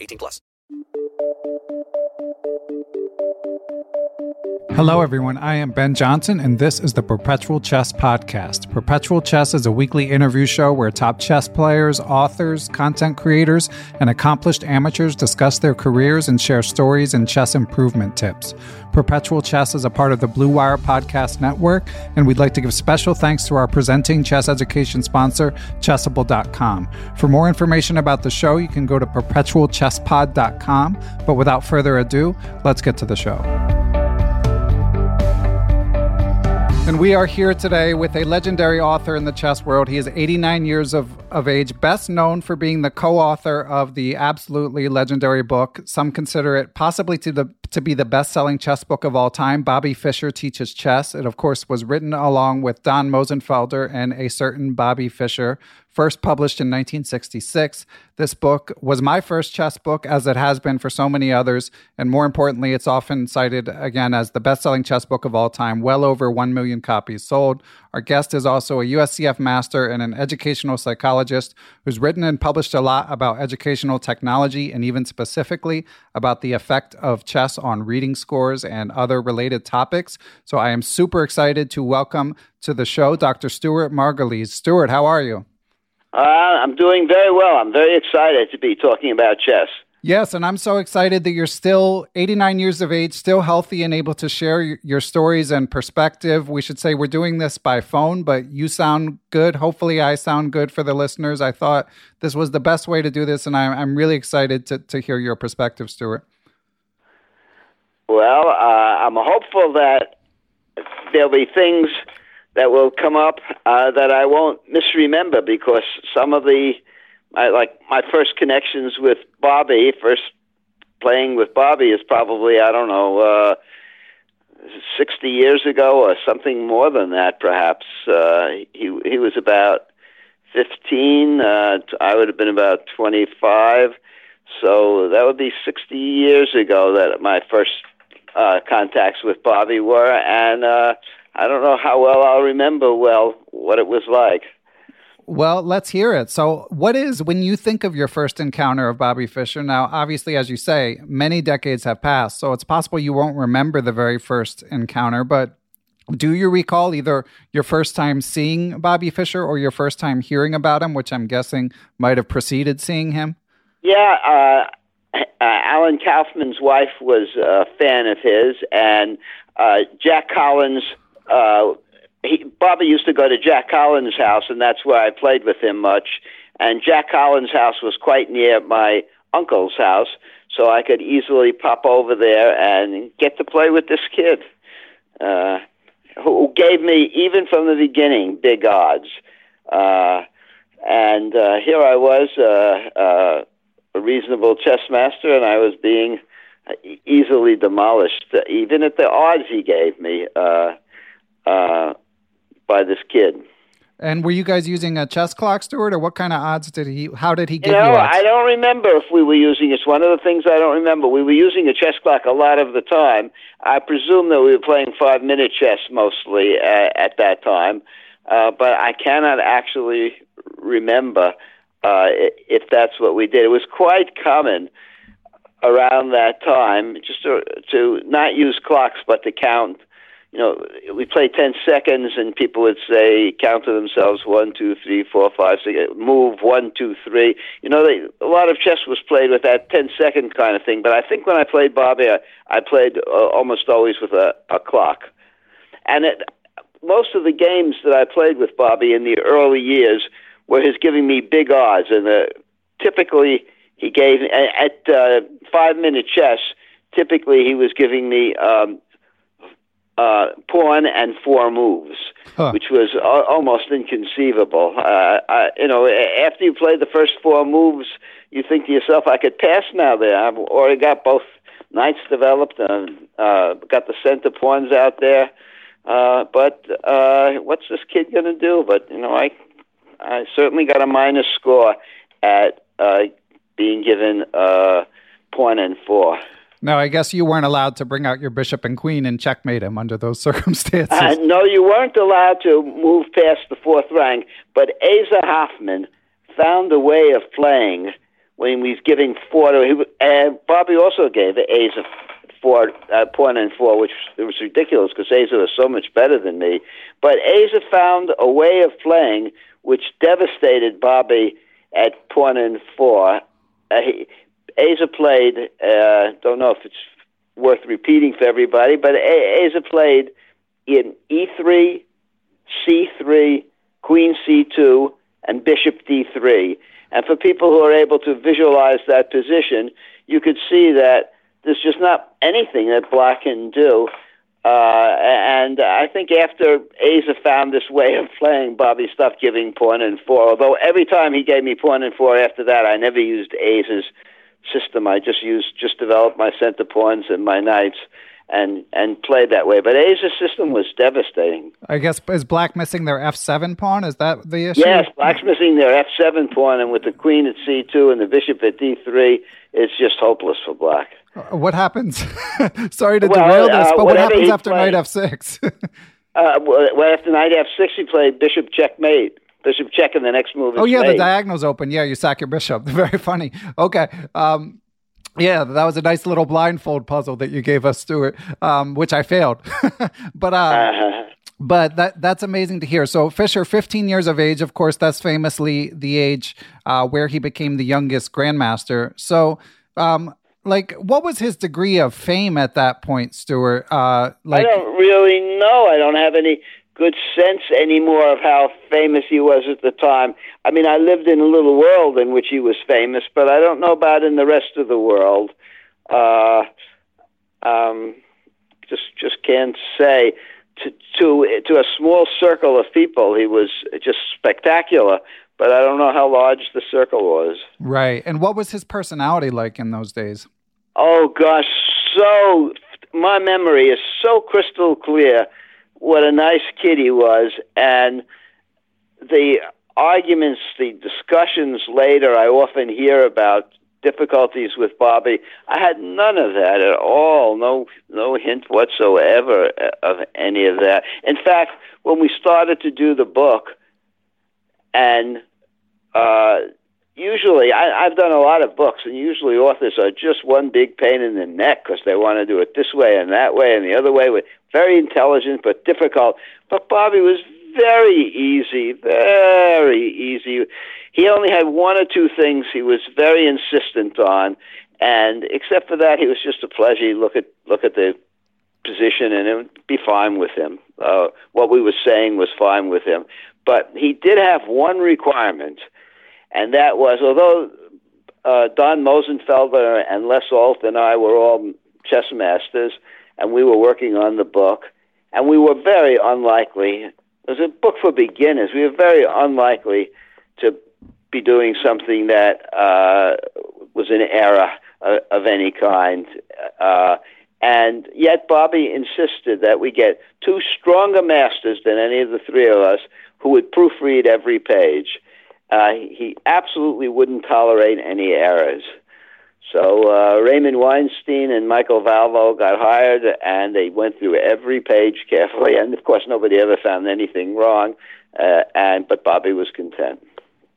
18 plus. Hello, everyone. I am Ben Johnson, and this is the Perpetual Chess Podcast. Perpetual Chess is a weekly interview show where top chess players, authors, content creators, and accomplished amateurs discuss their careers and share stories and chess improvement tips. Perpetual Chess is a part of the Blue Wire Podcast Network, and we'd like to give special thanks to our presenting chess education sponsor, Chessable.com. For more information about the show, you can go to perpetualchesspod.com. But without further ado, let's get to the show. And we are here today with a legendary author in the chess world. He is 89 years of, of age, best known for being the co author of the absolutely legendary book. Some consider it possibly to, the, to be the best selling chess book of all time, Bobby Fischer Teaches Chess. It, of course, was written along with Donn Mosenfelder and a certain Bobby Fischer first published in 1966. This book was my first chess book, as it has been for so many others. And more importantly, it's often cited again as the best selling chess book of all time, well over 1 million copies sold. Our guest is also a USCF master and an educational psychologist who's written and published a lot about educational technology and even specifically about the effect of chess on reading scores and other related topics. So I am super excited to welcome to the show Dr. Stuart Margulies. Stuart, how are you? Uh, I'm doing very well. I'm very excited to be talking about chess. Yes, and I'm so excited that you're still 89 years of age, still healthy, and able to share your stories and perspective. We should say we're doing this by phone, but you sound good. Hopefully, I sound good for the listeners. I thought this was the best way to do this, and I'm, I'm really excited to, to hear your perspective, Stuart. Well, uh, I'm hopeful that there'll be things that will come up uh, that I won't misremember because some of the I, like my first connections with Bobby, first playing with Bobby is probably I don't know uh, sixty years ago or something more than that, perhaps. Uh, he he was about fifteen. Uh, I would have been about twenty five. So that would be 60 years ago that my first uh, contacts with Bobby were, and uh, I don't know how well I'll remember well what it was like. Well, let's hear it. So, what is when you think of your first encounter of Bobby Fischer? Now, obviously, as you say, many decades have passed, so it's possible you won't remember the very first encounter. But Do you recall either your first time seeing Bobby Fischer or your first time hearing about him, which I'm guessing might have preceded seeing him? Yeah, uh, uh, Alan Kaufman's wife was a fan of his, and uh, Jack Collins. Uh, he, Bobby used to go to Jack Collins' house, and that's where I played with him much. And Jack Collins' house was quite near my uncle's house, so I could easily pop over there and get to play with this kid, uh, who gave me, even from the beginning, big odds. Uh, and uh, here I was, uh, uh, a reasonable chess master, and I was being easily demolished, even at the odds he gave me uh, uh, by this kid. And were you guys using a chess clock, Stuart, or what kind of odds did he? How did he give you? Know, you I don't remember if we were using. It's one of the things I don't remember. We were using a chess clock a lot of the time. I presume that we were playing five minute chess mostly uh, at that time, uh, but I cannot actually remember uh, if that's what we did. It was quite common around that time just to, to not use clocks but to count you know, we play 10 seconds and people would say, count to themselves, one, two, three, four, five, six, move, one, two, three. You know, they, a lot of chess was played with that 10 second kind of thing. But I think when I played Bobby, I, I played uh, almost always with a, a clock. And it, most of the games that I played with Bobby in the early years were his giving me big odds. And uh, typically, he gave, at uh, five minute chess, typically he was giving me um, uh, pawn and four moves, huh. which was a- almost inconceivable. Uh, I, you know, after you play the first four moves, you think to yourself, "I could pass now." There, I've already got both knights developed, and uh, got the center pawns out there. Uh, but uh, what's this kid going to do? But you know, I I certainly got a minus score at uh, being given uh, pawn and four. No, I guess you weren't allowed to bring out your bishop and queen and checkmate him under those circumstances. Uh, no, you weren't allowed to move past the fourth rank, but Asa Hoffman found a way of playing when he was giving four to. And Bobby also gave Asa four, uh, and four, which was ridiculous because Asa was so much better than me. But Asa found a way of playing which devastated Bobby at and four. Uh, he, Asa played. Uh, don't know if it's worth repeating for everybody, but Asa played in E3, C3, Queen C2, and Bishop D3. And for people who are able to visualize that position, you could see that there's just not anything that Black can do. Uh, and I think after Asa found this way of playing, Bobby stopped giving pawn and four. Although every time he gave me pawn and four after that, I never used Asa's system. I just used just developed my center pawns and my knights and and played that way. But Asa's system was devastating. I guess is Black missing their F seven pawn? Is that the issue? Yes, Black's missing their F seven pawn, and with the Queen at C two and the Bishop at D three, it's just hopeless for Black. Uh, what happens? Sorry to well, derail this, uh, but what happens after played, Knight F six? uh, well, after Knight F six, he played Bishop checkmate bishop check, and the next move Oh, yeah, made. the diagonal's open. Yeah, you sack your bishop. Very funny. Okay. Um, yeah, that was a nice little blindfold puzzle that you gave us, Stuart, um, which I failed. but uh, uh-huh. but that that's amazing to hear. So Fischer, 15 years of age, of course, that's famously the age uh, where he became the youngest grandmaster. So, um, like, what was his degree of fame at that point, Stuart? Uh, like, I don't really know. I don't have any good sense anymore of how famous he was at the time. I mean, I lived in a little world in which he was famous, but I don't know about in the rest of the world. Uh, um, just just can't say. To to to a small circle of people, he was just spectacular. But I don't know how large the circle was. Right. And what was his personality like in those days? Oh gosh, so my memory is so crystal clear what a nice kid he was, and the arguments, the discussions later, I often hear about difficulties with Bobby. I had none of that at all. No, no hint whatsoever of any of that. In fact, when we started to do the book, and uh, usually I, I've done a lot of books, and usually authors are just one big pain in the neck because they want to do it this way and that way and the other way. Very intelligent but difficult. But Bobby was very easy, very easy. He only had one or two things he was very insistent on, and except for that, he was just a pleasure. Look at look at the position, and it would be fine with him. Uh, what we were saying was fine with him. But he did have one requirement, and that was although uh, Donn Mosenfelder and Les Alt and I were all chess masters, and we were working on the book, and we were very unlikely. It was a book for beginners. We were very unlikely to be doing something that uh, was an error uh, of any kind. Uh, and yet, Bobby insisted that we get two stronger masters than any of the three of us who would proofread every page. Uh, he absolutely wouldn't tolerate any errors. So uh, Raymond Weinstein and Michael Valvo got hired, and they went through every page carefully. And of course, nobody ever found anything wrong. Uh, and but Bobby was content.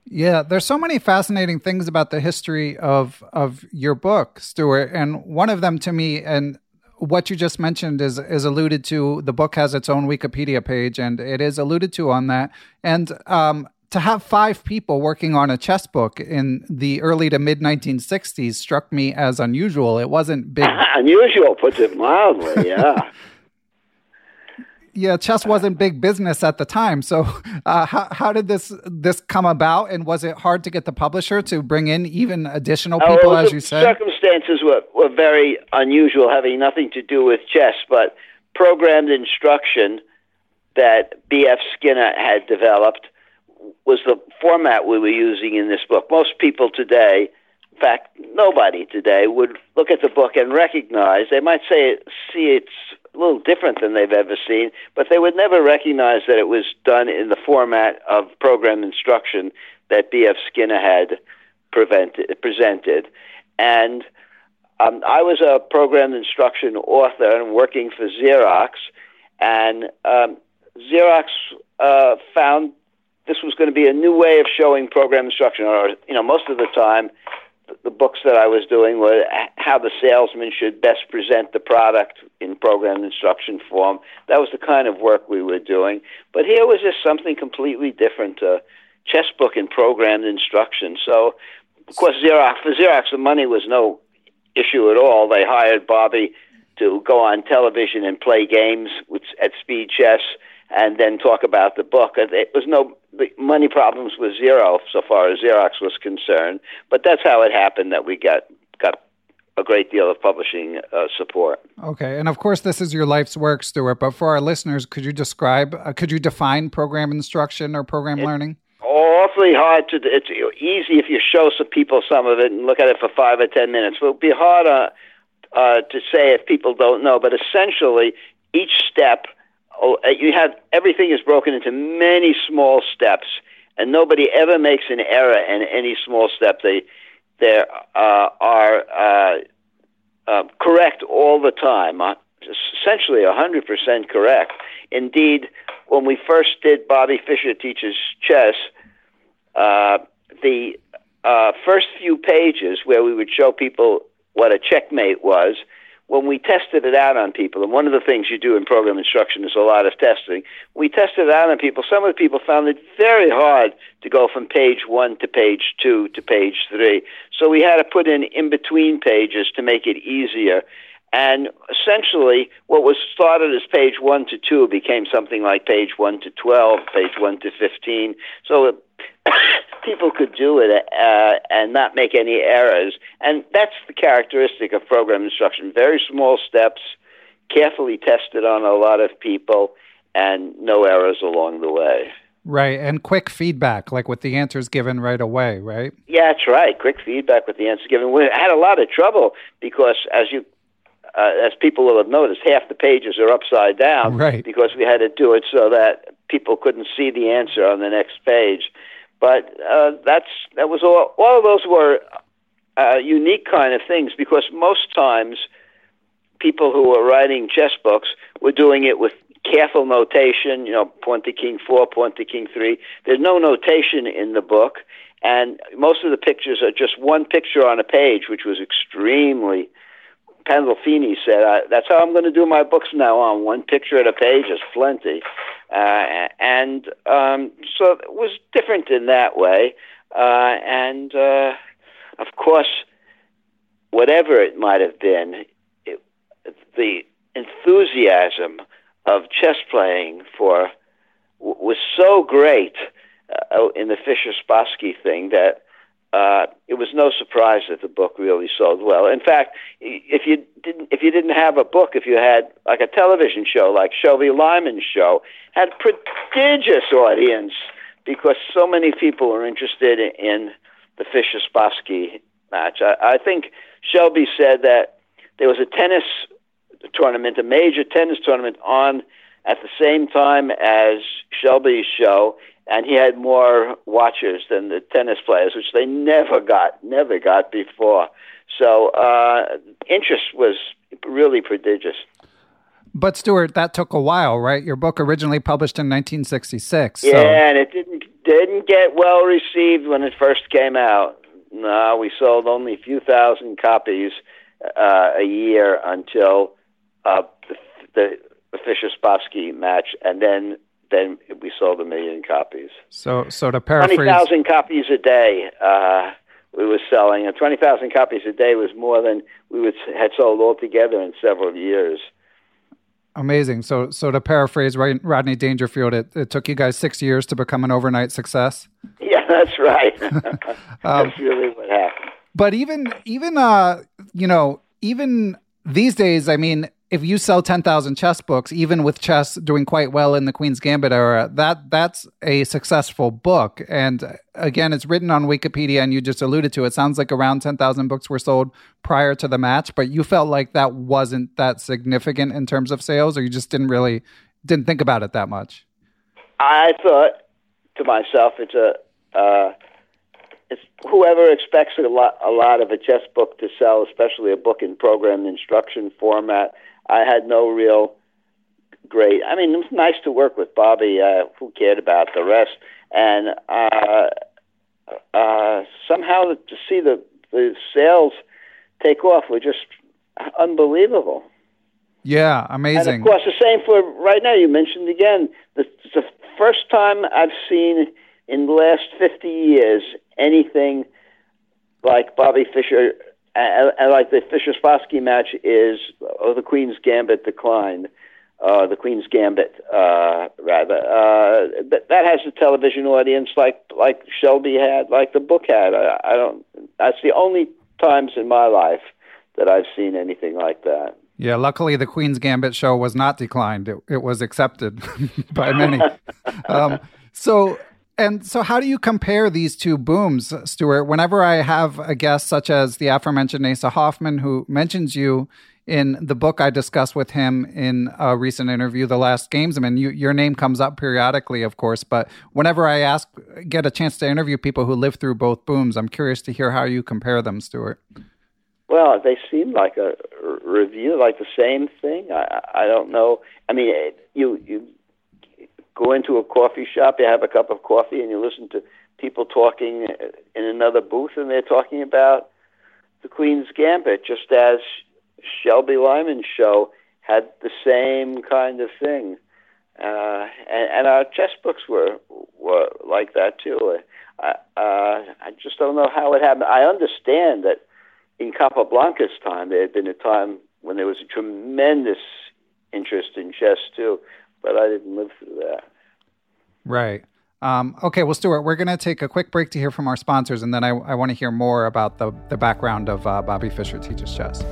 Yeah, there's so many fascinating things about the history of of your book, Stuart, and one of them to me, and what you just mentioned is is alluded to. The book has its own Wikipedia page, and it is alluded to on that. And um, to have five people working on a chess book in the early to mid 1960s struck me as unusual. It wasn't big. unusual puts it mildly. Yeah. yeah, chess wasn't big business at the time. So, uh, how how did this this come about, and was it hard to get the publisher to bring in even additional oh, people, oh, as you said? Circumstances were were very unusual, having nothing to do with chess, but programmed instruction that B.F. Skinner had developed was the format we were using in this book. Most people today in fact, nobody today would look at the book and recognize. They might say see it's a little different than they've ever seen, but they would never recognize that it was done in the format of program instruction that B.F. Skinner had presented. And um, I was a program instruction author and working for Xerox, and um, Xerox uh, found this was going to be a new way of showing program instruction. Or, you know, most of the time, the books that I was doing were how the salesman should best present the product in program instruction form. That was the kind of work we were doing. But here was just something completely different, a chess book in programmed instruction. So, of course, Xerox, for Xerox, the money was no issue at all. They hired Bobby to go on television and play games with, at Speed Chess and then talk about the book. It was no the money problems with zero so far as Xerox was concerned, but that's how it happened that we got got a great deal of publishing uh, support. Okay, and of course this is your life's work, Stuart. But for our listeners, could you describe? Uh, could you define program instruction or program it, learning? Awfully hard to. It's easy if you show some people some of it and look at it for five or ten minutes. It would be hard uh, uh, to say if people don't know. But essentially, each step oh, uh, you have everything is broken into many small steps, and nobody ever makes an error in any small step. They they uh, are uh, uh, correct all the time, uh, essentially hundred percent correct. Indeed, when we first did Bobby Fischer teaches chess, uh, the first few pages where we would show people what a checkmate was when we tested it out on people, and one of the things you do in program instruction is a lot of testing. We tested it out on people. Some of the people found it very hard to go from page one to page two to page three. So we had to put in in between pages to make it easier. And essentially, what was started as page one to two became something like page one to 12, page one to 15. So people could do it uh, and not make any errors. And that's the characteristic of program instruction very small steps, carefully tested on a lot of people, and no errors along the way. Right, and quick feedback, like with the answers given right away, right? Yeah, that's right. Quick feedback with the answers given. We had a lot of trouble because, as you, uh, as people will have noticed, half the pages are upside down, right? Because we had to do it so that people couldn't see the answer on the next page. But uh, that's that was all. All of those were uh, unique kind of things because most times people who were writing chess books were doing it with careful notation, you know, pawn to king four, pawn to king three. There's no notation in the book, and most of the pictures are just one picture on a page, which was extremely. Pandolfini said, "That's how I'm going to do my books now on. One picture at a page is plenty," uh, and um, so it was different in that way. Uh, and uh, of course, whatever it might have been, it, the enthusiasm of chess playing for was so great uh, in the Fischer Spassky thing that uh, it was no surprise that the book really sold well. In fact, if you didn't if you didn't have a book, if you had like a television show like Shelby Lyman's show, had a prodigious audience because so many people were interested in the Fischer Spassky match. I, I think Shelby said that there was a tennis tournament, a major tennis tournament on at the same time as Shelby's show, and he had more watchers than the tennis players, which they never got, never got before. So uh, interest was really prodigious. But Stuart, that took a while, right? Your book originally published in 1966. Yeah, and it didn't didn't get well received when it first came out. No, we sold only a few thousand copies uh, a year until uh, Match, and then then we sold a million copies. So, so to paraphrase, twenty thousand copies a day uh, we were selling, and twenty thousand copies a day was more than we would, had sold altogether in several years. Amazing. So, so to paraphrase Rodney Dangerfield, it, it took you guys six years to become an overnight success. Yeah, that's right. that's um, really what happened. But even, even, uh, you know, even these days, I mean, if you sell 10,000 chess books, even with chess doing quite well in the Queen's Gambit era, that that's a successful book. And again, it's written on Wikipedia, and you just alluded to it. Sounds like around 10,000 books were sold prior to the match, but you felt like that wasn't that significant in terms of sales, or you just didn't really didn't think about it that much. I thought to myself, it's a uh, it's whoever expects a lot a lot of a chess book to sell, especially a book in program instruction format I had no real great. I mean, it was nice to work with Bobby. Uh, who cared about the rest? And uh, uh, somehow to see the the sales take off were just unbelievable. Yeah, amazing. And of course, the same for right now. You mentioned again the, the first time I've seen in the last fifty years anything like Bobby Fischer and, and like the Fischer Spassky match is oh, the Queen's Gambit declined. Uh, the Queen's Gambit, uh, rather. Uh, that, that has a television audience like like Shelby had, like the book had. I, I don't. That's the only times in my life that I've seen anything like that. Yeah, luckily the Queen's Gambit show was not declined. It, it was accepted by many. um, so and so, how do you compare these two booms, Stuart? Whenever I have a guest such as the aforementioned Asa Hoffman, who mentions you in the book I discussed with him in a recent interview, The Last games, Gamesman, you, your name comes up periodically, of course. But whenever I ask, get a chance to interview people who lived through both booms, I'm curious to hear how you compare them, Stuart. Well, they seem like a review, like the same thing. I, I don't know. I mean, you you go into a coffee shop, you have a cup of coffee, and you listen to people talking in another booth, and they're talking about the Queen's Gambit, just as Shelby Lyman's show had the same kind of thing. Uh, and, and our chess books were were like that too. I, uh, I just don't know how it happened. I understand that in Capablanca's time, there had been a time when there was a tremendous interest in chess too but I didn't live through that. Right. Um, okay, well, Stuart, we're going to take a quick break to hear from our sponsors, and then I, I want to hear more about the, the background of uh, Bobby Fischer Teaches Chess.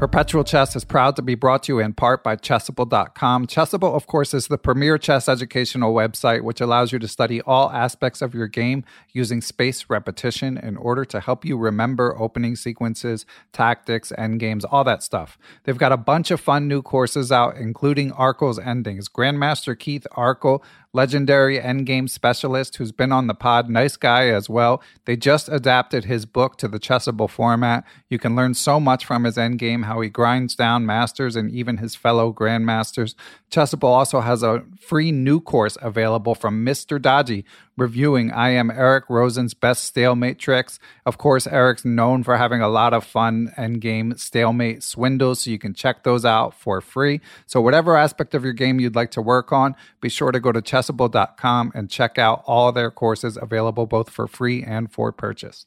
Perpetual Chess is proud to be brought to you in part by Chessable.com. Chessable, of course, is the premier chess educational website which allows you to study all aspects of your game using spaced repetition in order to help you remember opening sequences, tactics, end games, all that stuff. They've got a bunch of fun new courses out, including Arkle's Endings. Grandmaster Keith Arkle legendary endgame specialist who's been on the pod, nice guy as well. They just adapted his book to the Chessable format. You can learn so much from his endgame, how he grinds down masters and even his fellow grandmasters. Chessable also has a free new course available from Mr. Dodgy, reviewing I am Eric Rosen's best stalemate tricks. Of course, Eric's known for having a lot of fun endgame stalemate swindles, so you can check those out for free. So, whatever aspect of your game you'd like to work on, be sure to go to chessable.com and check out all their courses available both for free and for purchase.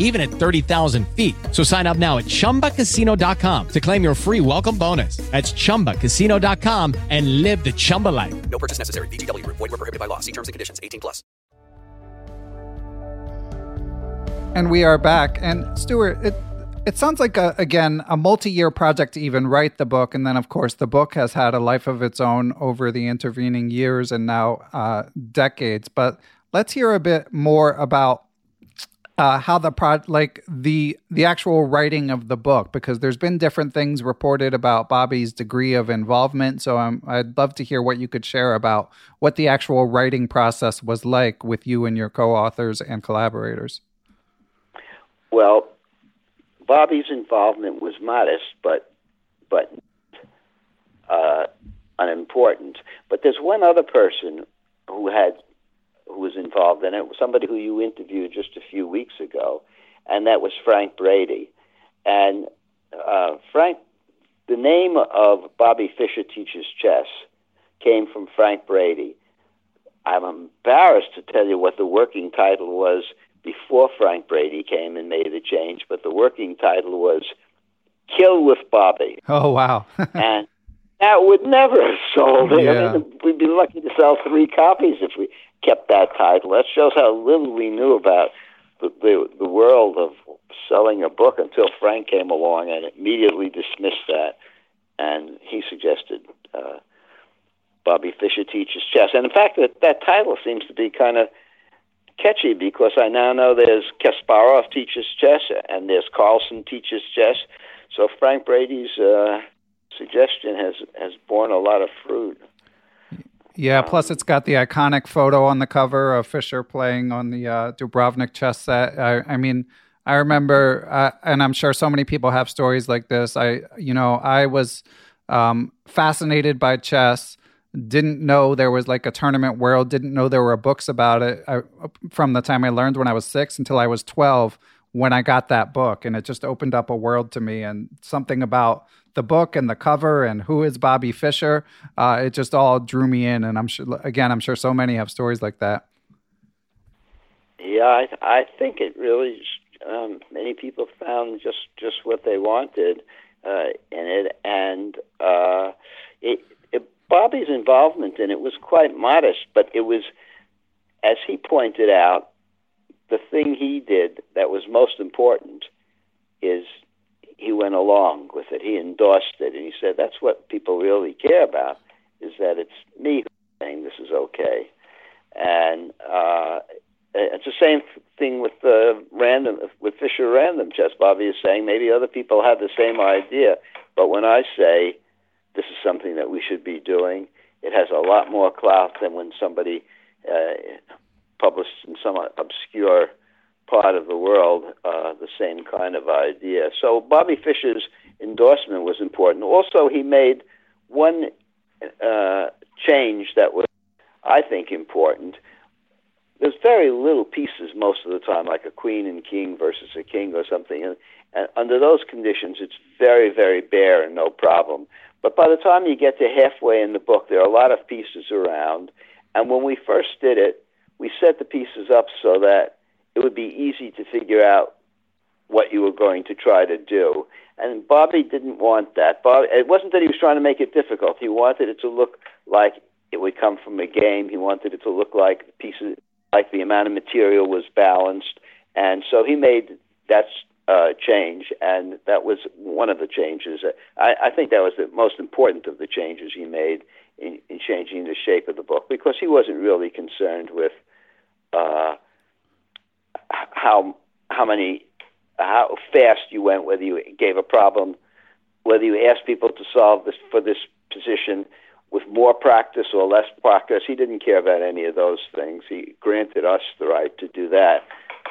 even at 30,000 feet. So sign up now at chumbacasino.com to claim your free welcome bonus. That's chumbacasino.com and live the Chumba life. No purchase necessary. VGW Group. Void were prohibited by law. See terms and conditions. 18 plus. And we are back. And Stuart, it it sounds like a, again a multi-year project to even write the book, and then of course the book has had a life of its own over the intervening years and now uh, decades. But let's hear a bit more about uh, how the pro like the the actual writing of the book because there's been different things reported about Bobby's degree of involvement. So I'm, I'd love to hear what you could share about what the actual writing process was like with you and your co-authors and collaborators. Well, Bobby's involvement was modest, but but uh, unimportant. But there's one other person who had who was involved in it. Somebody who you interviewed just a few weeks ago, and that was Frank Brady. And uh, Frank, the name of Bobby Fischer teaches chess came from Frank Brady. I'm embarrassed to tell you what the working title was before Frank Brady came and made the change, but the working title was Kill with Bobby. Oh wow! and that would never have sold. Yeah. I mean, we'd be lucky to sell three copies if we kept that title. That shows how little we knew about the the, the world of selling a book until Frank came along and immediately dismissed that. And he suggested uh, Bobby Fischer teaches chess. And in fact, that that title seems to be kind of catchy because I now know there's Kasparov teaches chess and there's Carlsen teaches chess. So Frank Brady's uh, suggestion has has borne a lot of fruit. Yeah, plus it's got the iconic photo on the cover of Fischer playing on the uh, Dubrovnik chess set. I, I mean, I remember, uh, and I'm sure so many people have stories like this. I, you know, I was um, fascinated by chess. Didn't know there was like a tournament world. Didn't know there were books about it I, from the time I learned when I was six until I was twelve when I got that book, and it just opened up a world to me and something about the book and the cover and who is Bobby Fischer. Uh, it just all drew me in, and I'm sure again, I'm sure so many have stories like that. Yeah, I, I think it really. Um, many people found just just what they wanted uh, in it, and uh, it, it, Bobby's involvement in it was quite modest, but it was, as he pointed out, the thing he did that was most important is he went along with it. He endorsed it, and he said that's what people really care about is that it's me saying this is okay. And uh, it's the same thing with the random with Fischer Random Chess. Bobby is saying maybe other people have the same idea, but when I say this is something that we should be doing, it has a lot more clout than when somebody uh, published in some obscure part of the world uh, the same kind of idea. So Bobby Fischer's endorsement was important. Also, he made one uh, change that was, I think, important. There's very little pieces most of the time, like a queen and king versus a king or something. And, and under those conditions, it's very, very bare and no problem. But by the time you get to halfway in the book, there are a lot of pieces around. And when we first did it, we set the pieces up so that it would be easy to figure out what you were going to try to do. And Bobby didn't want that. Bob, it wasn't that he was trying to make it difficult. He wanted it to look like it would come from a game. He wanted it to look like pieces, like the amount of material was balanced. And so he made that uh, change, and that was one of the changes. I, I think that was the most important of the changes he made in, in changing the shape of the book because he wasn't really concerned with uh, how how many how fast you went, whether you gave a problem, whether you asked people to solve this for this position with more practice or less practice. He didn't care about any of those things. He granted us the right to do that.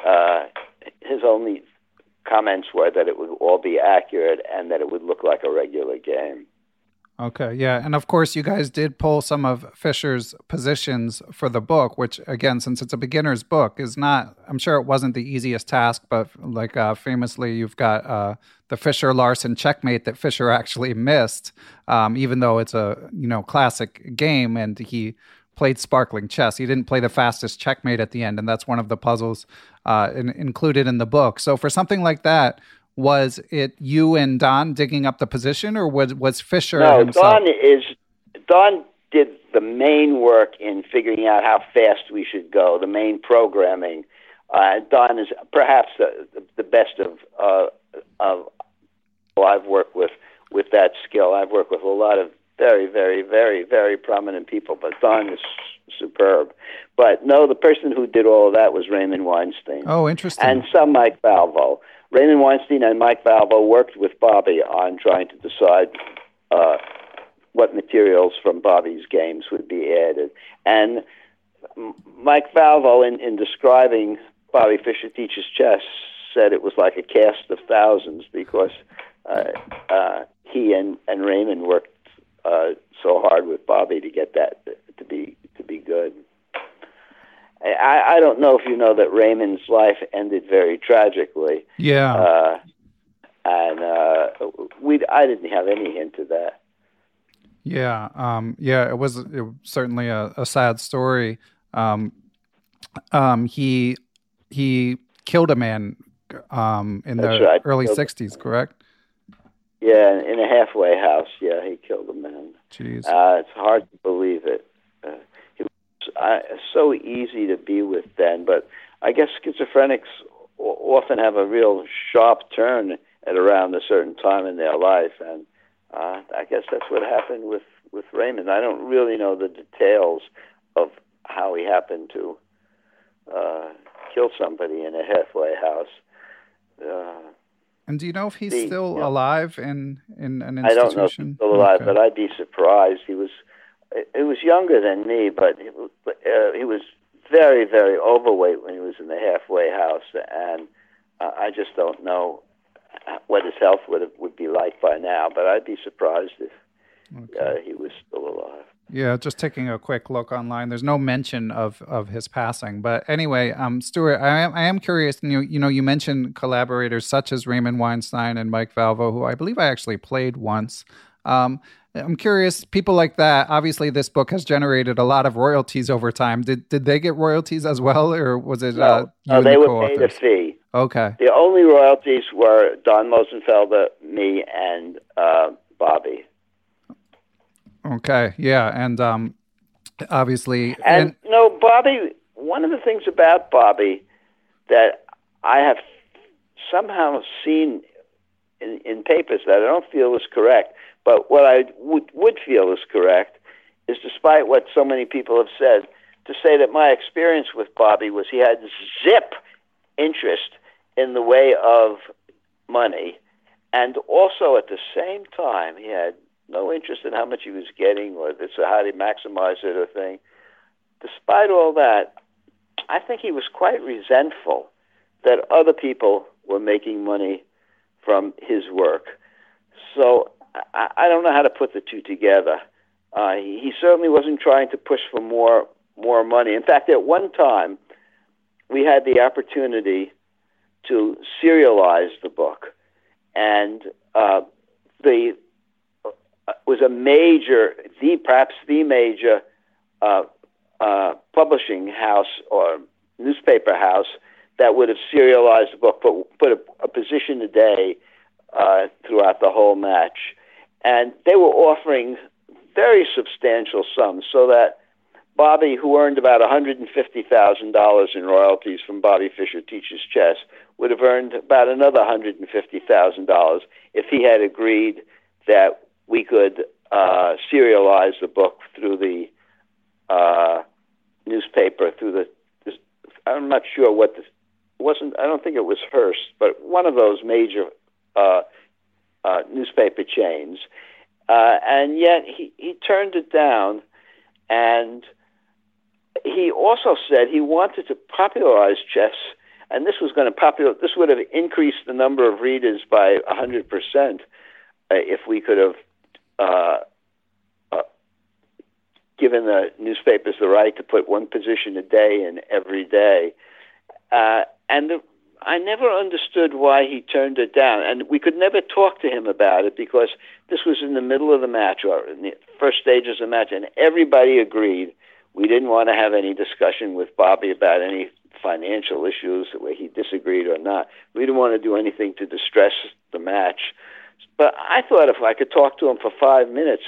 Uh, his only comments were that it would all be accurate and that it would look like a regular game. Okay, yeah. And of course, you guys did pull some of Fischer's positions for the book, which, again, since it's a beginner's book, is not, I'm sure it wasn't the easiest task, but like uh, famously, you've got uh, the Fischer Larsen checkmate that Fischer actually missed, um, even though it's a, you know, classic game and he played sparkling chess. He didn't play the fastest checkmate at the end, and that's one of the puzzles uh, in, included in the book. So for something like that, was it you and Don digging up the position, or was was Fischer? No, himself? Don is Don did the main work in figuring out how fast we should go, the main programming. Uh, Don is perhaps the, the best of uh, of well, I've worked with with that skill. I've worked with a lot of very, very, very, very prominent people, but Don is superb. But no, the person who did all of that was Raymond Weinstein. Oh, interesting. And some Mike Valvo. Raymond Weinstein and Mike Valvo worked with Bobby on trying to decide uh, what materials from Bobby's games would be added. And Mike Valvo, in, in describing Bobby Fischer Teaches Chess, said it was like a cast of thousands because uh, uh, he and, and Raymond worked uh, so hard with Bobby to get that to be to be good. I, I don't know if you know that Raymond's life ended very tragically. Yeah. Uh, and uh, we, I didn't have any hint of that. Yeah. Um, yeah. It was, it was certainly a, a, sad story. Um, um, he he killed a man um, in That's the right. early '60s, correct? Yeah, in a halfway house. Yeah, he killed a man. Jeez. Uh, it's hard to believe it uh, so easy to be with then. But I guess schizophrenics often have a real sharp turn at around a certain time in their life, and uh, I guess that's what happened with with Raymond. I don't really know the details of how he happened to uh, kill somebody in a halfway house. Uh, and do you know if he's the, still you know, alive in in an institution? I don't know if he's still alive, okay. but I'd be surprised. He was he was younger than me, but he, uh, he was very, very overweight when he was in the halfway house, and uh, I just don't know what his health would have, would be like by now. But I'd be surprised if okay. uh, he was still alive. Yeah, just taking a quick look online. There's no mention of, of his passing, but anyway, um, Stuart, I am I am curious. You you know, you mentioned collaborators such as Raymond Weinstein and Mike Valvo, who I believe I actually played once. Um, I'm curious, people like that. Obviously, this book has generated a lot of royalties over time. Did did they get royalties as well, or was it? No, uh, no they the were paid a fee. Okay. The only royalties were Donn Mosenfelder, me, and uh, Bobby. Okay. Yeah, and um, obviously, and, and you know, Bobby. One of the things about Bobby that I have somehow seen in, in papers that I don't feel is correct but what I would, would feel is correct is, despite what so many people have said, to say that my experience with Bobby was he had zip interest in the way of money, and also at the same time he had no interest in how much he was getting or this or how to maximize it or thing. Despite all that, I think he was quite resentful that other people were making money from his work. So I, I don't know how to put the two together. Uh, he, he certainly wasn't trying to push for more more money. In fact, at one time, we had the opportunity to serialize the book, and uh, the uh, was a major, the perhaps the major uh, uh, publishing house or newspaper house that would have serialized the book, put put a, a position a day uh, throughout the whole match and they were offering very substantial sums so that Bobby, who earned about $150,000 in royalties from Bobby Fischer Teaches Chess, would have earned about another hundred and fifty thousand dollars if he had agreed that we could uh, serialize the book through the uh, newspaper through the. I'm not sure what the wasn't. I don't think it was Hearst, but one of those major uh, uh, newspaper chains, uh, and yet he he turned it down, and he also said he wanted to popularize chess, and this was going to popular. This would have increased the number of readers by hundred percent uh, if we could have uh, uh, given the newspapers the right to put one position a day in every day. Uh, and the, I never understood why he turned it down. And we could never talk to him about it because this was in the middle of the match or in the first stages of the match, and everybody agreed we didn't want to have any discussion with Bobby about any financial issues, where he disagreed or not. We didn't want to do anything to distress the match. But I thought if I could talk to him for five minutes,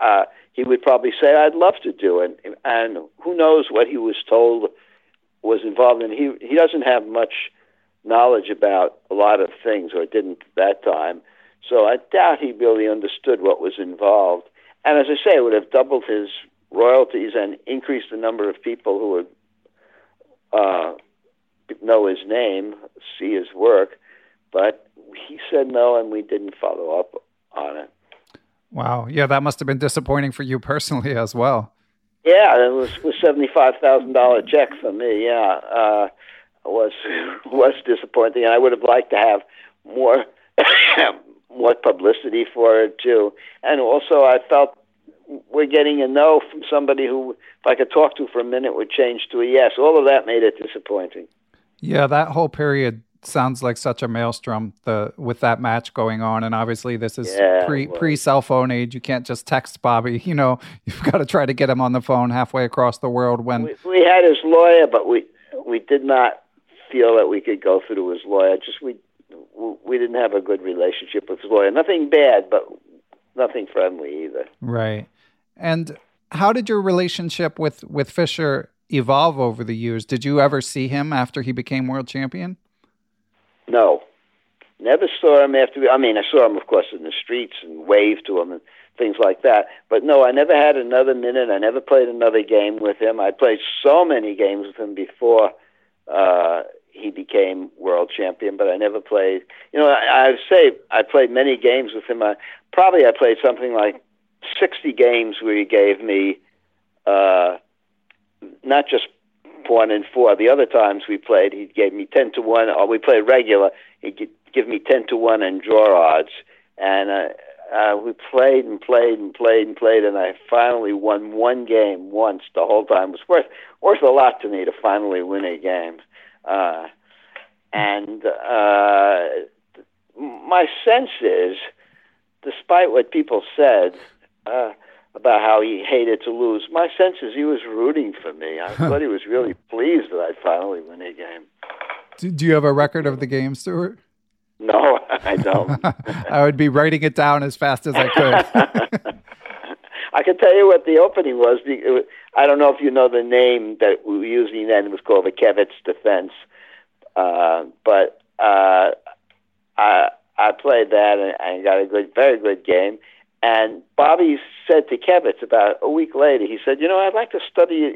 uh, he would probably say, "I'd love to do it." And who knows what he was told was involved in. He he doesn't have much knowledge about a lot of things, or didn't at that time. So I doubt he really understood what was involved. And as I say, it would have doubled his royalties and increased the number of people who would uh, know his name, see his work. But he said no, and we didn't follow up on it. Wow. Yeah, that must have been disappointing for you personally as well. Yeah, it was was seventy five thousand dollar check for me. Yeah, uh, was was disappointing, and I would have liked to have more more publicity for it too. And also, I felt we're getting a no from somebody who, if I could talk to for a minute, would change to a yes. All of that made it disappointing. Yeah, that whole period sounds like such a maelstrom the with that match going on and obviously this is Yeah, pre well- pre cell phone age you can't just text bobby you know you've got to try to get him on the phone halfway across the world when We, we had his lawyer, but we we did not feel that we could go through to his lawyer. Just we we didn't have a good relationship with his lawyer. Nothing bad, but nothing friendly either. right and how did your relationship with with Fischer evolve over the years did you ever see him after he became world champion No, never saw him after. I mean, I saw him, of course, in the streets and waved to him and things like that. But no, I never had another minute. I never played another game with him. I played so many games with him before uh, he became world champion, but I never played. You know, I, I say I played many games with him. I, probably I played something like sixty games where he gave me uh, not just one and four. The other times we played, he gave me ten to one. Or we played regular, he'd give me ten to one and draw odds. And uh, uh, we played and played and played and played, and I finally won one game once. The whole time it was worth worth a lot to me to finally win a game. Uh, and uh, my sense is, despite what people said. Uh, about how he hated to lose. My sense is he was rooting for me. I thought he was really pleased that I'd finally win a game. do, do you have a record of the game stuart No, I don't. i would be writing it down as fast as i could I can tell you what the opening was. I don't know if you know the name that we were using then. It was called the Kevitz Defense. Uh, but uh, I I played that and I got a good, very good game. And Bobby said to Kevitz about a week later, he said, "You know, I'd like to study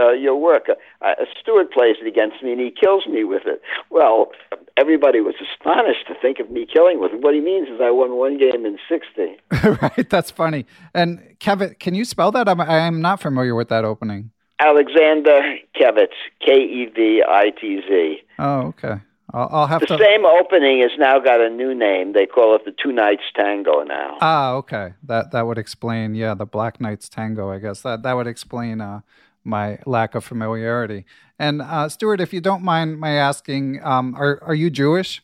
uh, your work. Uh, Stuart plays it against me, and he kills me with it." Well, everybody was astonished to think of me killing with it. What he means is I won one game in sixty. right that's funny and Kevitz can you spell that i'm i'm not familiar with that opening Alexander Kevitz, K E V I T Z. oh okay i'll, I'll have The to same opening has now got a new name. They call it the Two Knights Tango now. Ah, okay. That that would explain, yeah, the Black Knights Tango. I guess that that would explain uh, my lack of familiarity. And uh, Stuart, if you don't mind my asking, um, are are you Jewish?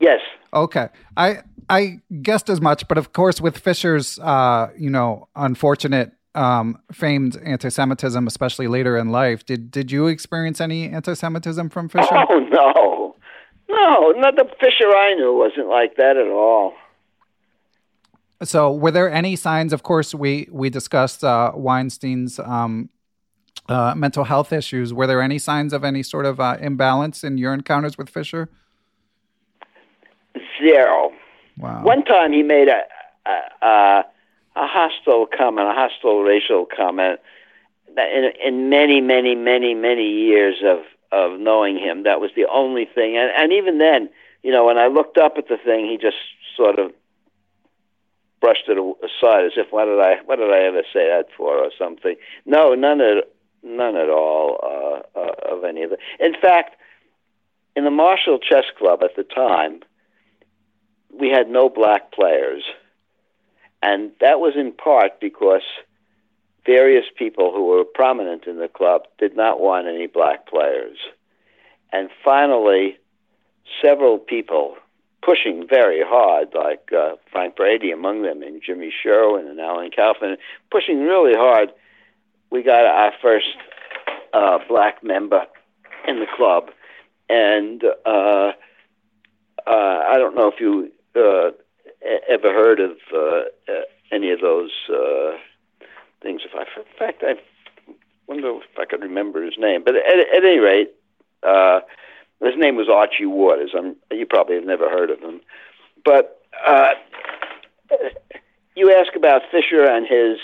Yes. Okay, I I guessed as much, but of course, with Fischer's, uh, you know, unfortunate, um, famed anti-Semitism, especially later in life, did did you experience any anti-Semitism from Fischer? Oh no, no, not the Fischer I knew wasn't like that at all. So, were there any signs? Of course, we we discussed uh, Weinstein's um, uh, mental health issues. Were there any signs of any sort of uh, imbalance in your encounters with Fischer? Zero. Wow. One time he made a a, a, a hostile comment, a hostile racial comment. In, in many, many, many, many years of of knowing him, that was the only thing. And, and even then, you know, when I looked up at the thing, he just sort of brushed it aside as if, "What did I? What did I ever say that for?" or something. No, none at none at all uh, uh, of any of it. In fact, in the Marshall Chess Club at the time, we had no black players. And that was in part because various people who were prominent in the club did not want any black players. And finally, several people pushing very hard, like uh, Frank Brady among them, and Jimmy Sherwin and Alan Kaufman, pushing really hard. We got our first uh, black member in the club, and uh, uh, I don't know if you uh, ever heard of uh, uh, any of those uh, things. If I, in fact, I wonder if I could remember his name. But at, at any rate, uh, his name was Archie Waters. I'm, you probably have never heard of him. But uh, you ask about Fischer and his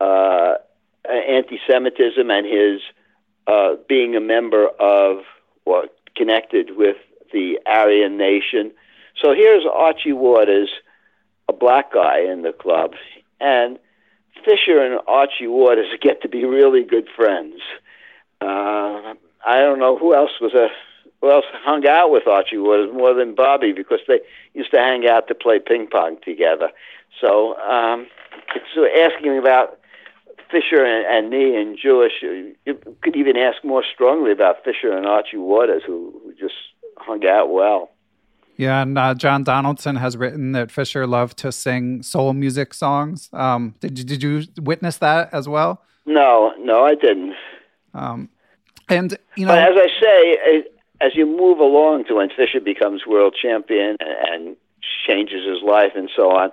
uh, anti-Semitism and his uh, being a member of or connected with the Aryan nation. So here's Archie Waters, a black guy in the club, and Fischer and Archie Waters get to be really good friends. Uh, I don't know who else was a who else hung out with Archie Waters more than Bobby because they used to hang out to play ping pong together. So um, it's asking about Fischer and, and me and Jewish. You could even ask more strongly about Fischer and Archie Waters, who, who just hung out well. Yeah, and uh, John Donaldson has written that Fischer loved to sing soul music songs. Um, did you, did you witness that as well? No, no, I didn't. Um, and you know, but as I say, as you move along to when Fischer becomes world champion and changes his life and so on,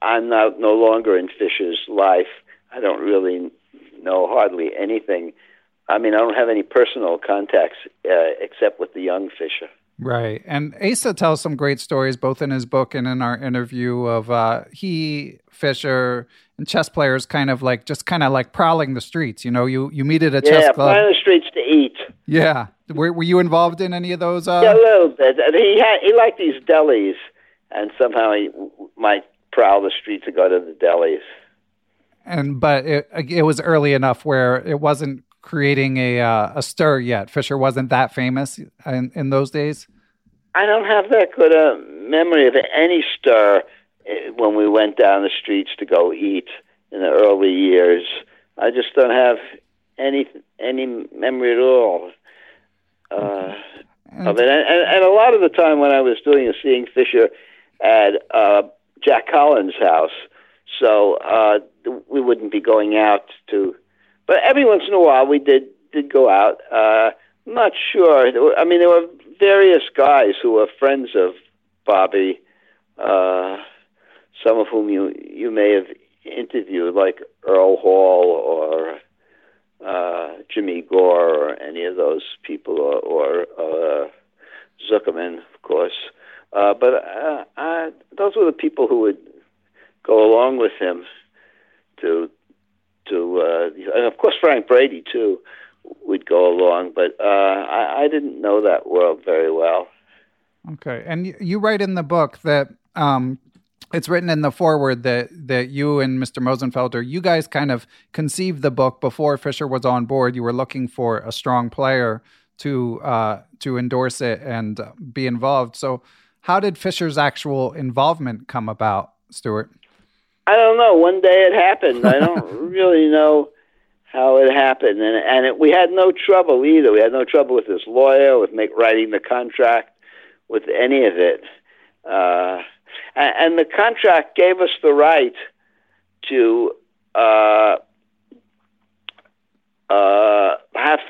I'm now no longer in Fischer's life. I don't really know hardly anything. I mean, I don't have any personal contacts uh, except with the young Fischer. Right. And Asa tells some great stories, both in his book and in our interview, of uh, he, Fischer, and chess players kind of like just kind of like prowling the streets. You know, you, you meet at a yeah, chess club. Yeah, the streets to eat. Yeah. Were, were you involved in any of those? Uh... Yeah, a little bit. He, had, he liked these delis, and somehow he might prowl the streets to go to the delis. And but it it was early enough where it wasn't creating a uh, a stir yet. Fischer wasn't that famous in, in those days. I don't have that good a memory of any stir eh, when we went down the streets to go eat in the early years. I just don't have any any memory at all uh, of it. And, and, a lot of the time when I was doing a seeing Fischer at uh, Jack Collins' house, so uh, we wouldn't be going out to. But every once in a while we did did go out. Uh, not sure. I mean, there were various guys who were friends of Bobby, uh, some of whom you you may have interviewed, like Earl Hall or uh, Jimmy Gore or any of those people, or, or uh, Zuckerman, of course. Uh, but uh, I, those were the people who would go along with him to to, uh, and of course Frank Brady too would go along, but uh, I, I didn't know that world very well. Okay, and you write in the book that um, it's written in the foreword that that you and Mr. Mosenfelder, you guys kind of conceived the book before Fischer was on board. You were looking for a strong player to uh, to endorse it and be involved. So, how did Fischer's actual involvement come about, Stuart? I don't know. One day it happened. I don't really know how it happened, and and it, we had no trouble either. We had no trouble with his lawyer, with make, writing the contract, with any of it, uh, and, and the contract gave us the right to uh, uh, have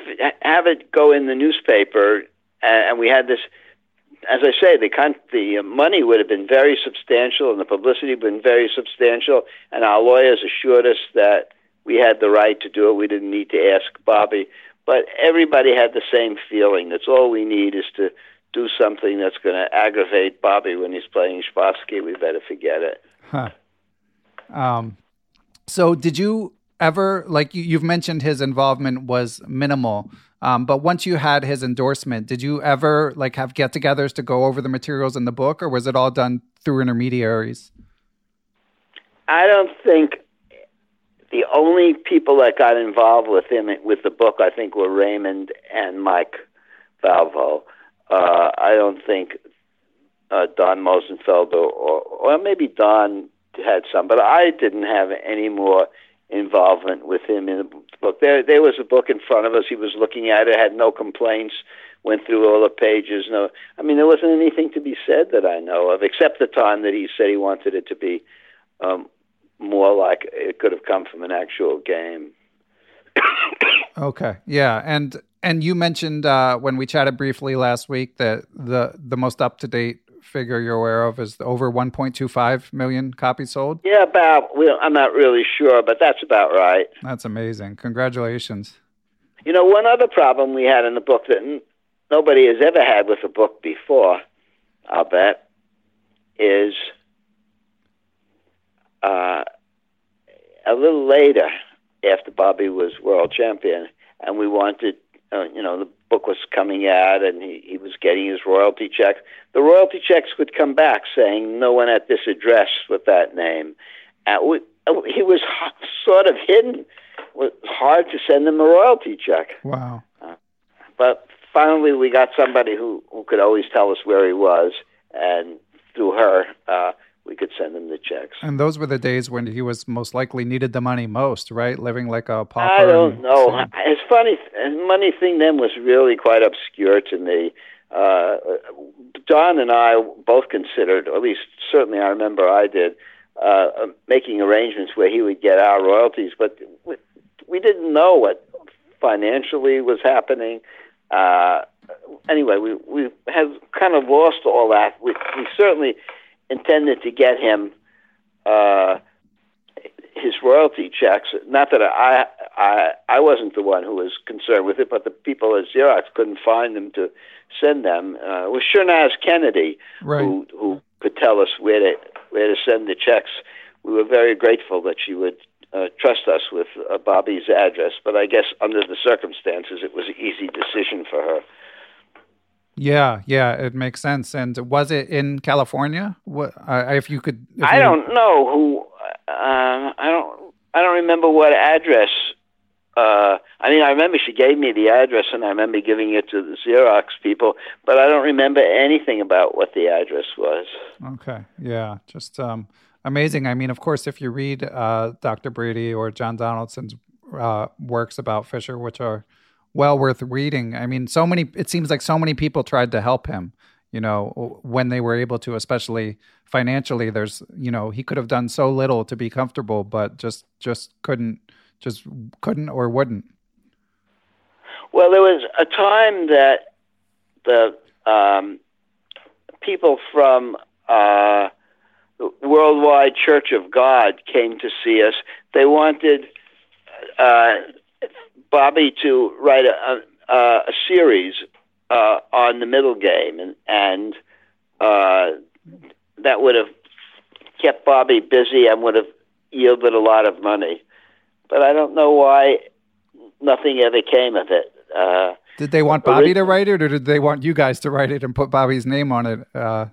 have it go in the newspaper, and, and we had this. As I say, the con- the money would have been very substantial, and the publicity would have been very substantial, and our lawyers assured us that we had the right to do it. We didn't need to ask Bobby, but everybody had the same feeling. That's all we need is to do something that's going to aggravate Bobby when he's playing Spassky. We better forget it. Huh. Um, so did you ever like you, you've mentioned his involvement was minimal um, but once you had his endorsement did you ever like have get-togethers to go over the materials in the book or was it all done through intermediaries? I don't think the only people that got involved with him with the book i think were raymond and mike valvo. Uh, i don't think uh, Donn Mosenfelder or, or, or maybe Donn had some but i didn't have any more involvement with him in the book. There, there was a book in front of us. He was looking at it, had no complaints, went through all the pages. No, I mean, there wasn't anything to be said that I know of, except the time that he said he wanted it to be um, more like it could have come from an actual game. okay, yeah, and and you mentioned uh, when we chatted briefly last week that the the most up to date figure you're aware of is over 1.25 million copies sold? Yeah, about. Well, I'm not really sure, but that's about right. That's amazing. Congratulations. You know, one other problem we had in the book that n- nobody has ever had with a book before, I'll bet, is uh, a little later after Bobby was world champion, and we wanted, uh, you know, the book was coming out and he, he was getting his royalty checks. The royalty checks would come back saying no one at this address with that name. And we, he was sort of hidden. It was hard to send him a royalty check. Wow. Uh, but finally, we got somebody who, who could always tell us where he was, and through her, uh, we could send him the checks. And those were the days when he was most likely needed the money most, right? Living like a pauper. I don't know. It's funny. The money thing then was really quite obscure to me. Uh, Donn and I both considered, or at least certainly I remember I did, uh, making arrangements where he would get our royalties, but we, we didn't know what financially was happening. Uh, anyway, we we have kind of lost all that. We, we certainly intended to get him uh, his royalty checks. Not that I, I I wasn't the one who was concerned with it, but the people at Xerox couldn't find them to send them. Uh, it was Shernaz Kennedy right. who who could tell us where to where to send the checks. We were very grateful that she would uh, trust us with uh, Bobby's address, but I guess under the circumstances, it was an easy decision for her. Yeah, yeah, it makes sense. And was it in California? What uh, if you could? If I you... don't know who. Uh, I don't. I don't remember what address. Uh, I mean, I remember she gave me the address, and I remember giving it to the Xerox people, but I don't remember anything about what the address was. Okay, yeah, just um, amazing. I mean, of course, if you read uh, Dr. Brady or John Donaldson's uh, works about Fischer, which are well worth reading. I mean, so many, it seems like so many people tried to help him, you know, when they were able to, especially financially. There's, you know, he could have done so little to be comfortable, but just, just couldn't, just couldn't or wouldn't. Well, there was a time that the um, people from uh, the Worldwide Church of God came to see us. They wanted uh, Bobby to write a, a, a series uh, on the middle game, and, and uh, that would have kept Bobby busy and would have yielded a lot of money. But I don't know why nothing ever came of it. Uh, did they want Bobby to write it, or did they want you guys to write it and put Bobby's name on it? Uh,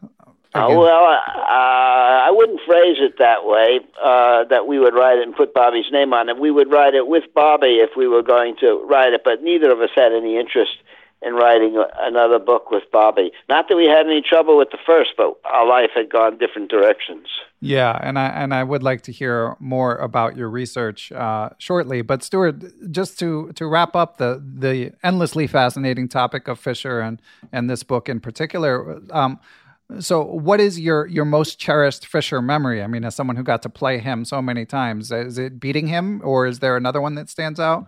uh, well, uh, I wouldn't phrase it that way. Uh, that we would write it and put Bobby's name on it. We would write it with Bobby if we were going to write it, but neither of us had any interest in writing another book with Bobby. Not that we had any trouble with the first, but our life had gone different directions. Yeah, and I and I would like to hear more about your research uh, shortly. But Stuart, just to to wrap up the the endlessly fascinating topic of Fischer and and this book in particular. Um, so, what is your your most cherished Fischer memory? I mean, as someone who got to play him so many times, is it beating him, or is there another one that stands out?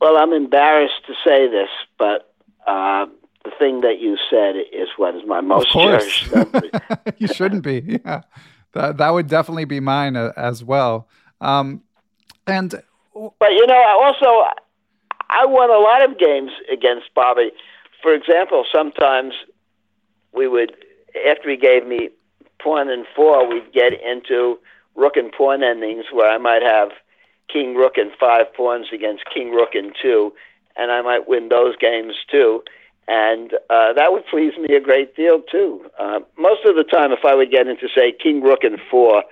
Well, I'm embarrassed to say this, but uh, the thing that you said is what is my most cherished memory. you shouldn't be. Yeah, that that would definitely be mine uh, as well. Um, and but you know, I also I won a lot of games against Bobby. For example, sometimes we would after he gave me pawn and four, we'd get into rook and pawn endings where I might have king rook and five pawns against king rook and two, and I might win those games too. And uh, that would please me a great deal too. Uh, most of the time, if I would get into say king rook and four,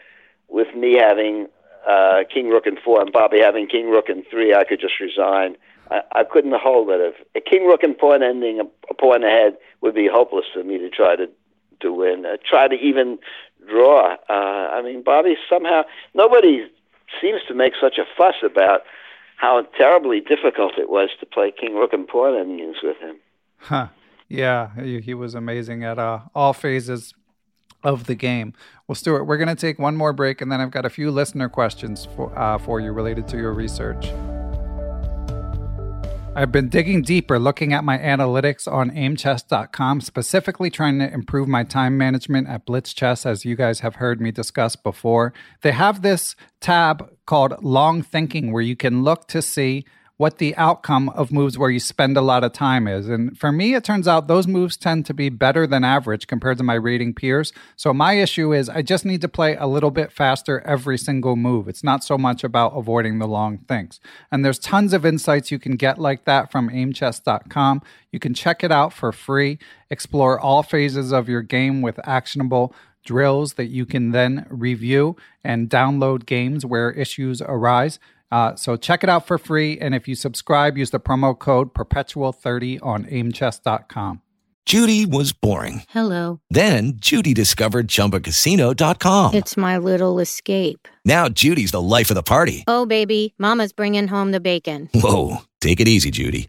with me having uh, king rook and four and Bobby having king rook and three, I could just resign. I, couldn't hold it. If a king rook and pawn ending a, a pawn ahead would be hopeless for me to try to to win. Uh, try to even draw. Uh, I mean, Bobby somehow nobody seems to make such a fuss about how terribly difficult it was to play king rook and pawn endings with him. Huh. Yeah, he, he was amazing at uh, all phases of the game. Well, Stuart, we're going to take one more break, and then I've got a few listener questions for uh, for you related to your research. I've been digging deeper, looking at my analytics on aimchess.com, specifically trying to improve my time management at Blitz Chess, as you guys have heard me discuss before. They have this tab called Long Thinking where you can look to see what the outcome of moves where you spend a lot of time is. And for me, it turns out those moves tend to be better than average compared to my rating peers. So my issue is I just need to play a little bit faster every single move. It's not so much about avoiding the long things. And there's tons of insights you can get like that from aimchess.com. You can check it out for free, explore all phases of your game with actionable drills that you can then review and download games where issues arise. Uh, so check it out for free. And if you subscribe, use the promo code perpetual30 on aimchess.com. Judy was boring. Hello. Then Judy discovered chumbacasino.com. It's my little escape. Now Judy's the life of the party. Oh, baby, Mama's bringing home the bacon. Whoa. Take it easy, Judy.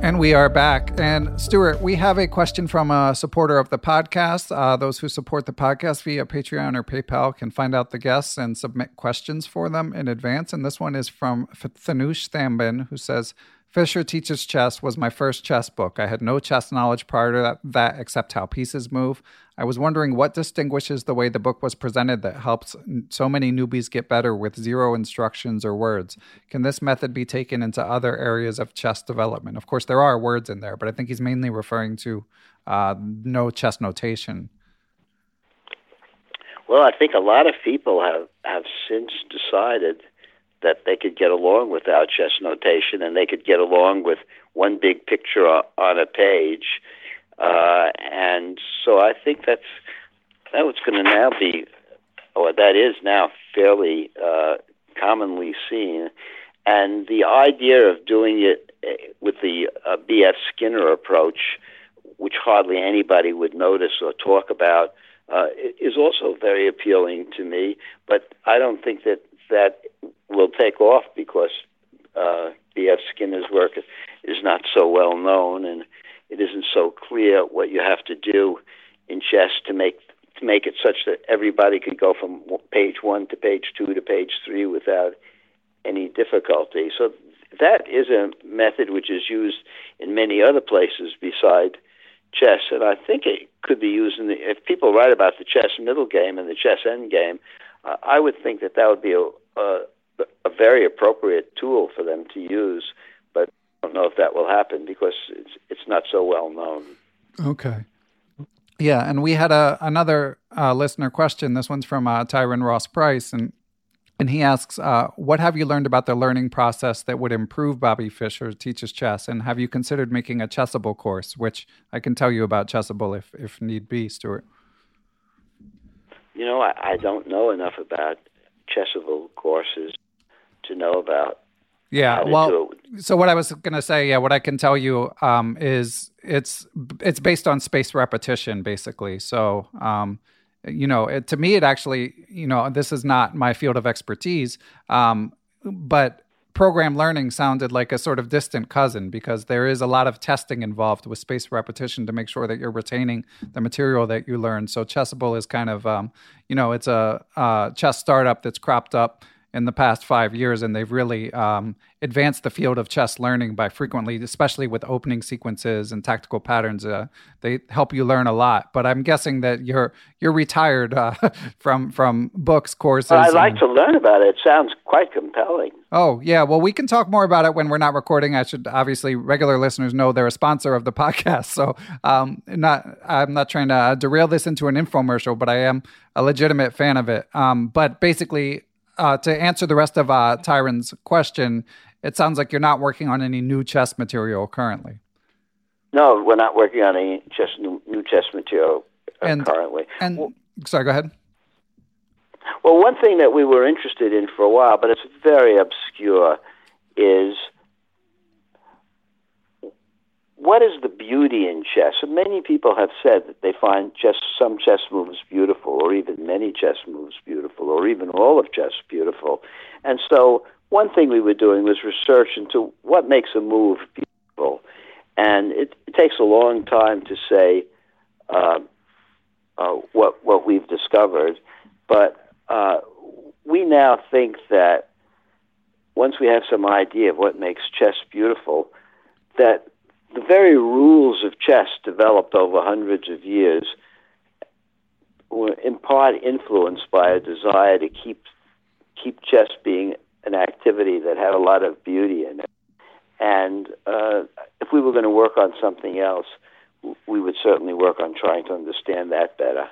And we are back. And Stuart, we have a question from a supporter of the podcast. Uh, those who support the podcast via Patreon or PayPal can find out the guests and submit questions for them in advance. And this one is from Thanush Thambin, who says, Fischer Teaches Chess was my first chess book. I had no chess knowledge prior to that, that, except how pieces move. I was wondering what distinguishes the way the book was presented that helps so many newbies get better with zero instructions or words. Can this method be taken into other areas of chess development? Of course, there are words in there, but I think he's mainly referring to uh, no chess notation. Well, I think a lot of people have, have since decided that they could get along without chess notation and they could get along with one big picture on a page. Uh, and so I think that's that what's going to now be, or that is now fairly uh, commonly seen. And the idea of doing it uh, with the uh, B.F. Skinner approach, which hardly anybody would notice or talk about, uh, is also very appealing to me. But I don't think that that will take off because uh, B.F. Skinner's work is not so well known, and it isn't so clear what you have to do in chess to make to make it such that everybody could go from page one to page two to page three without any difficulty. So that is a method which is used in many other places beside chess, and I think it could be used in the. If people write about the chess middle game and the chess end game, I would think that that would be a, a a very appropriate tool for them to use, but I don't know if that will happen because it's it's not so well known. Okay. Yeah, and we had a another uh, listener question. This one's from uh, Tyron Ross Price, and and he asks, uh, "What have you learned about the learning process that would improve Bobby Fischer teaches chess? And have you considered making a Chessable course, which I can tell you about Chessable if if need be, Stuart?" You know, I, I don't know enough about Chessable courses to know about. Yeah, well, so what I was going to say, yeah, what I can tell you um, is it's it's based on space repetition, basically. So, um, you know, it, to me, it actually, you know, this is not my field of expertise, um, but program learning sounded like a sort of distant cousin because there is a lot of testing involved with spaced repetition to make sure that you're retaining the material that you learn. So Chessable is kind of, um, you know, it's a, a chess startup that's cropped up in the past five years, and they've really um, advanced the field of chess learning by frequently, especially with opening sequences and tactical patterns. Uh, they help you learn a lot. But I'm guessing that you're you're retired uh, from from books, courses. Well, I'd like to learn about it. It sounds quite compelling. Oh yeah, well we can talk more about it when we're not recording. I should obviously regular listeners know they're a sponsor of the podcast, so um, not I'm not trying to derail this into an infomercial, but I am a legitimate fan of it. Um, but basically, uh, to answer the rest of uh, Tyron's question, it sounds like you're not working on any new chess material currently. No, we're not working on any chess new, new chess material uh, And- currently. And Well- sorry, go ahead. Well, one thing that we were interested in for a while, but it's very obscure, is what is the beauty in chess? And many people have said that they find chess, some chess moves beautiful, or even many chess moves beautiful, or even all of chess beautiful. And so, one thing we were doing was research into what makes a move beautiful. And it, it takes a long time to say uh, uh, what what we've discovered, but uh, we now think that once we have some idea of what makes chess beautiful, that the very rules of chess developed over hundreds of years were in part influenced by a desire to keep keep chess being an activity that had a lot of beauty in it. And uh, if we were going to work on something else, we would certainly work on trying to understand that better.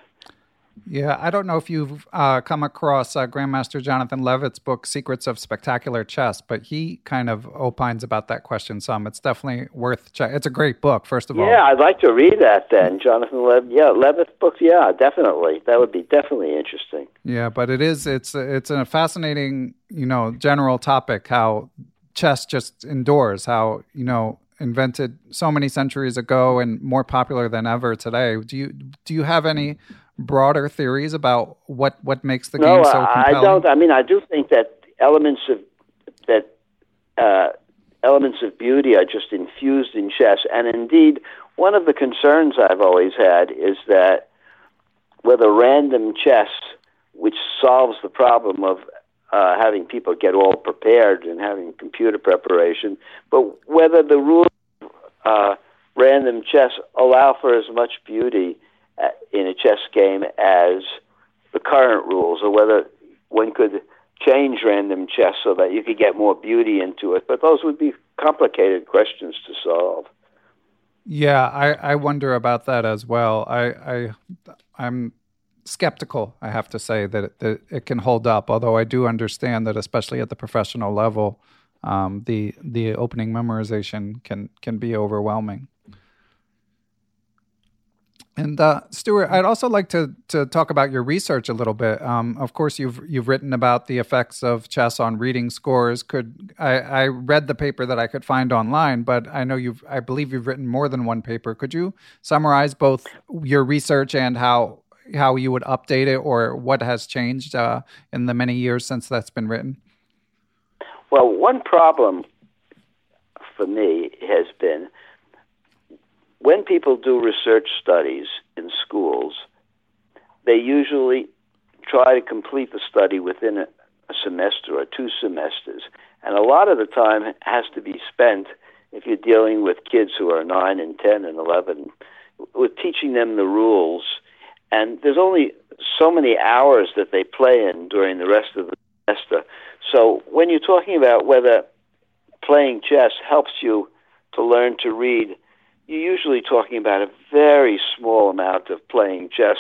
Yeah, I don't know if you've uh, come across uh, Grandmaster Jonathan Levitt's book, Secrets of Spectacular Chess, but he kind of opines about that question some. It's definitely worth check. It's a great book, first of all. Yeah, I'd like to read that then, Jonathan Lev. Yeah, Levitt's book. Yeah, definitely. That would be definitely interesting. Yeah, but it is it's it's a fascinating, you know, general topic how chess just endures, how, you know, invented so many centuries ago and more popular than ever today. Do you do you have any broader theories about what what makes the no, game so I, I don't. I mean, I do think that elements of that uh, elements of beauty are just infused in chess, and indeed, one of the concerns I've always had is that whether random chess, which solves the problem of uh, having people get all prepared and having computer preparation, but whether the rules of uh, random chess allow for as much beauty in a chess game as the current rules, or whether one could change random chess so that you could get more beauty into it. But those would be complicated questions to solve. Yeah, I, I wonder about that as well. I, I I'm skeptical. I have to say that it, that it can hold up. Although I do understand that, especially at the professional level, um, the the opening memorization can can be overwhelming. And uh, Stuart, I'd also like to to talk about your research a little bit. Um, of course, you've you've written about the effects of chess on reading scores. Could I, I read the paper that I could find online, but I know you've I believe you've written more than one paper. Could you summarize both your research and how how you would update it, or what has changed uh, in the many years since that's been written? Well, one problem for me has been when people do research studies in schools, they usually try to complete the study within a, a semester or two semesters. And a lot of the time has to be spent if you're dealing with kids who are 9 and 10 and 11 with teaching them the rules. And there's only so many hours that they play in during the rest of the semester. So when you're talking about whether playing chess helps you to learn to read, you're usually talking about a very small amount of playing chess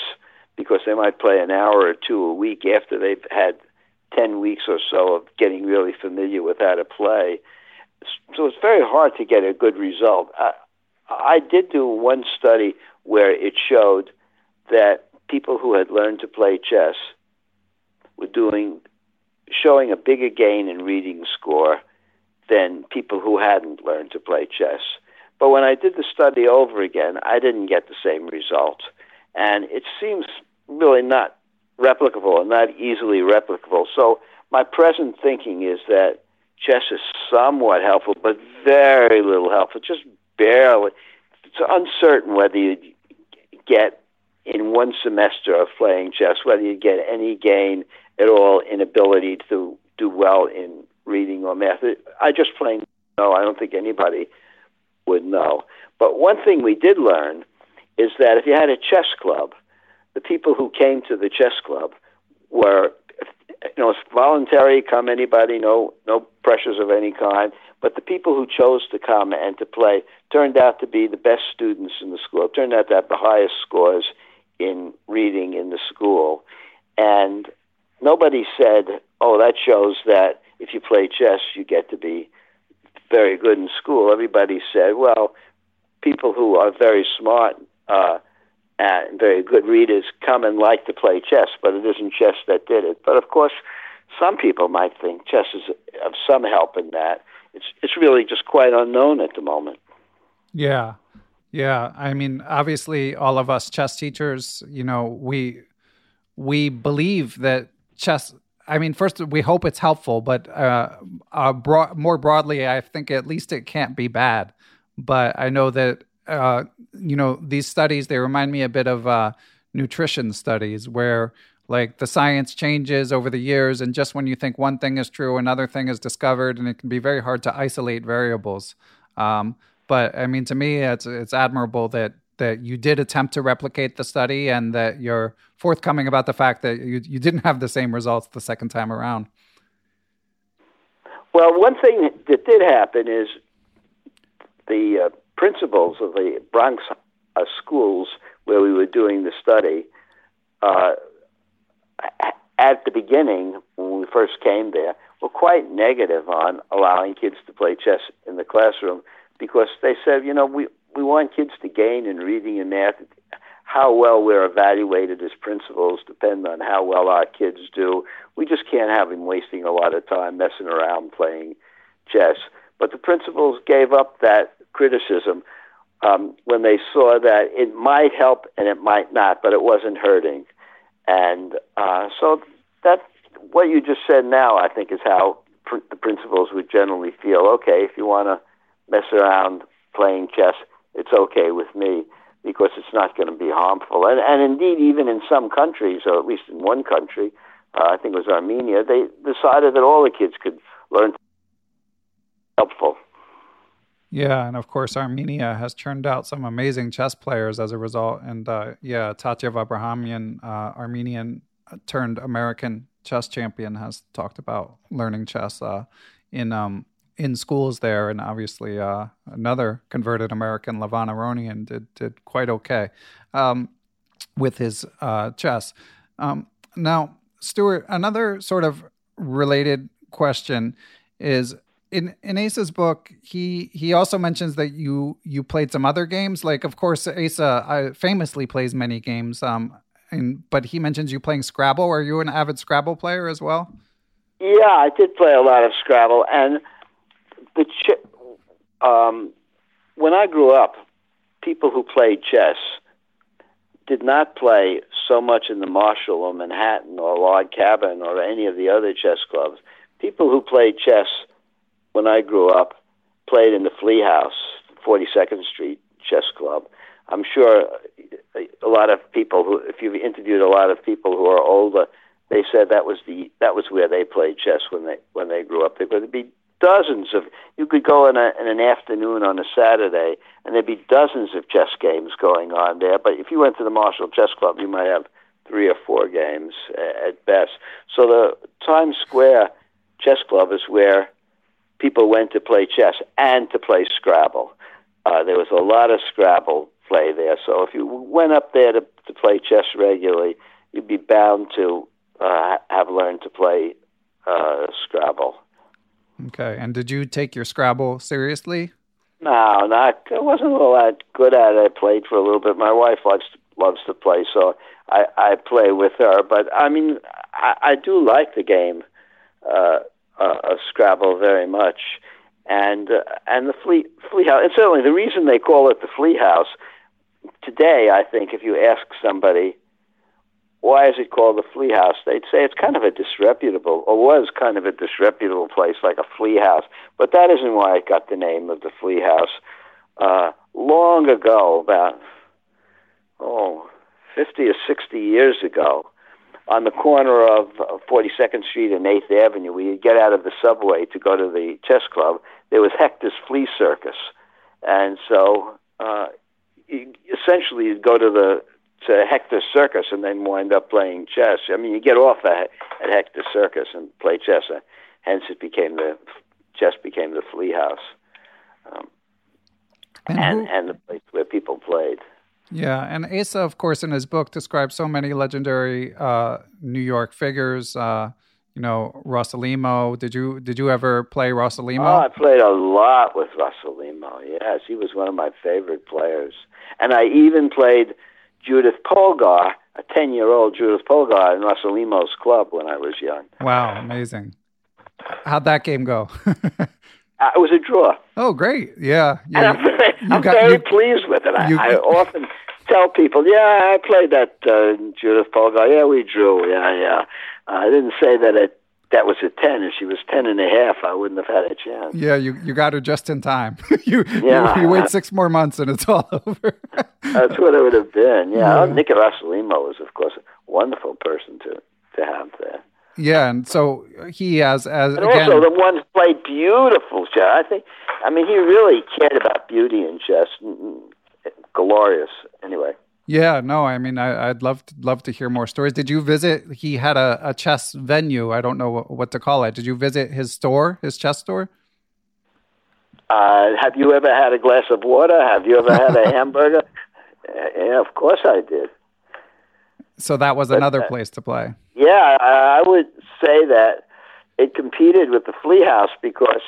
because they might play an hour or two a week after they've had 10 weeks or so of getting really familiar with how to play. So it's very hard to get a good result. I, I did do one study where it showed that people who had learned to play chess were doing showing a bigger gain in reading score than people who hadn't learned to play chess. But when I did the study over again, I didn't get the same result. And it seems really not replicable and not easily replicable. So my present thinking is that chess is somewhat helpful, but very little helpful, just barely. It's uncertain whether you get in one semester of playing chess whether you get any gain at all in ability to do well in reading or math. I just plain no. I don't think anybody would know. But one thing we did learn is that if you had a chess club, the people who came to the chess club were you know, it's voluntary, come anybody, no no pressures of any kind. But the people who chose to come and to play turned out to be the best students in the school, turned out to have the highest scores in reading in the school. And nobody said, oh, that shows that if you play chess, you get to be very good in school. Everybody said, well, people who are very smart uh, and very good readers come and like to play chess, but it isn't chess that did it. But of course, some people might think chess is of some help in that. It's it's really just quite unknown at the moment. Yeah, yeah. I mean, obviously, all of us chess teachers, you know, we we believe that chess. I mean, first we hope it's helpful, but uh, uh, bro- more broadly, I think at least it can't be bad. But I know that uh, you know, these studies they remind me a bit of uh, nutrition studies where like the science changes over the years, and just when you think one thing is true, another thing is discovered, and it can be very hard to isolate variables. Um, but I mean, to me, it's it's admirable that that you did attempt to replicate the study and that you're forthcoming about the fact that you you didn't have the same results the second time around. Well, one thing that did happen is the uh, principals of the Bronx uh, schools where we were doing the study, uh, at the beginning, when we first came there, were quite negative on allowing kids to play chess in the classroom because they said, you know, we, we want kids to gain in reading and math. How well we're evaluated as principals depend on how well our kids do. We just can't have them wasting a lot of time messing around playing chess. But the principals gave up that criticism um, when they saw that it might help and it might not, but it wasn't hurting. And uh, so that what you just said now, I think, is how pr- the principals would generally feel. Okay, if you want to mess around playing chess, it's okay with me because it's not going to be harmful. And, and indeed, even in some countries, or at least in one country, uh, I think it was Armenia, they decided that all the kids could learn helpful. Yeah, and of course, Armenia has churned out some amazing chess players as a result. And uh, yeah, Tatev Abrahamyan, uh, Armenian uh, turned American chess champion, has talked about learning chess uh, in um, in schools there. And obviously, uh, another converted American, Levon Aronian, did did quite okay um, with his uh, chess. Um, now, Stuart, another sort of related question is in in Asa's book, he he also mentions that you you played some other games. Like, of course, Asa uh, famously plays many games. Um, and but he mentions you playing Scrabble. Are you an avid Scrabble player as well? Yeah, I did play a lot of Scrabble, and the ch- um, when I grew up, people who played chess did not play so much in the Marshall or Manhattan or Log Cabin or any of the other chess clubs. People who played chess when I grew up, played in the Flea House, 42nd Street Chess Club. I'm sure a lot of people who, if you've interviewed a lot of people who are older, they said that was the that was where they played chess when they when they grew up. There would be dozens of you could go in, a, in an afternoon on a Saturday, and there'd be dozens of chess games going on there. But if you went to the Marshall Chess Club, you might have three or four games at best. So the Times Square Chess Club is where people went to play chess and to play Scrabble. Uh, there was a lot of Scrabble play there. So if you went up there to, to play chess regularly, you'd be bound to uh, have learned to play uh, Scrabble. Okay. And did you take your Scrabble seriously? No, not. I wasn't all that good at it. I played for a little bit. My wife loves to, loves to play, so I, I play with her. But I mean, I, I do like the game. Uh, uh, of Scrabble very much, and uh, and the Flea Flea House, and certainly the reason they call it the Flea House today, I think, if you ask somebody why is it called the Flea House? They'd say it's kind of a disreputable, or was kind of a disreputable place, like a flea house. But that isn't why it got the name of the Flea House. Uh, long ago, about oh, 50 or 60 years ago, on the corner of 42nd Street and 8th Avenue, where you get out of the subway to go to the chess club, there was Hector's Flea Circus. And so uh, essentially you'd go to the to Hector Circus and then wind up playing chess. I mean, you get off at, at Hector Circus and play chess. Uh, hence, it became the chess became the Flea House, um, and and, and the place where people played. Yeah, and Asa, of course, in his book describes so many legendary uh, New York figures. Uh, you know, Rossolimo. Did you did you ever play Rossolimo? Oh, I played a lot with Rossolimo. Yes, he was one of my favorite players, and I even played Judith Polgar, a ten-year-old Judith Polgar, in Rossolimo's club when I was young. Wow, amazing! How'd that game go? Uh, it was a draw. Oh, great! Yeah, yeah and I'm, very, I'm got, very you, pleased with it. I, you, I often tell people, "Yeah, I played that uh, Judith Polgar. Yeah, we drew. Yeah, yeah." Uh, I didn't say that it that was a ten. If she was ten and a half, I wouldn't have had a chance. Yeah, you you got her just in time. you, yeah. you, you wait six more months and it's all over. That's what it would have been. Yeah, yeah. Nicky Rossolimo was, of course, a wonderful person to to have there. Yeah, and so he has as and again, also the ones played beautiful chess. I think. I mean, he really cared about beauty and chess. Mm, mm, glorious. Anyway. Yeah, no, I mean, I, would love to, love to hear more stories. Did you visit? He had a, a chess venue. I don't know what, what, to call it. Did you visit his store, his chess store? Uh, have you ever had a glass of water? Have you ever had a hamburger? Yeah, of course I did. So that was but, another uh, place to play. Yeah, I would say that it competed with the Flea House because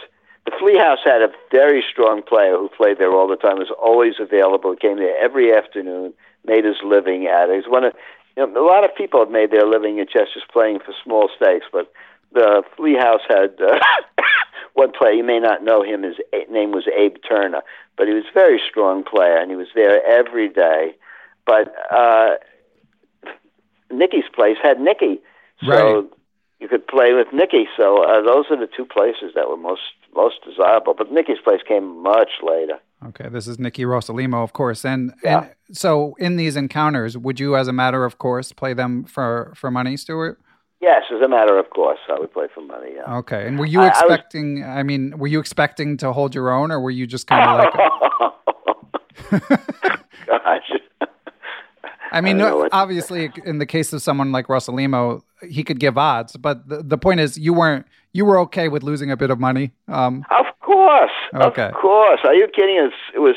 the Flea House had a very strong player who played there all the time. Was always available. Came there every afternoon. Made his living at. He's one of you know, a lot of people have made their living in chess just playing for small stakes, but the Flea House had uh, one player. You may not know him. His name was Abe Turner, but he was a very strong player, and he was there every day. But uh, Nicky's place had Nicky, so right. you could play with Nicky. So uh, those are the two places that were most most desirable. But Nicky's place came much later. Okay, this is Nicky Rossolimo, of course, and yeah. and so in these encounters, would you, as a matter of course, play them for for money, Stuart? Yes, as a matter of course, I would play for money. Yeah. Okay, and were you I, expecting? I, was, I, mean, were you expecting to hold your own, or were you just kind of like? Gosh. I mean, I obviously, in the case of someone like Rossolimo, he could give odds, but the, the point is, you weren't you were okay with losing a bit of money. Um, of course, okay. of course. Are you kidding? Us? It was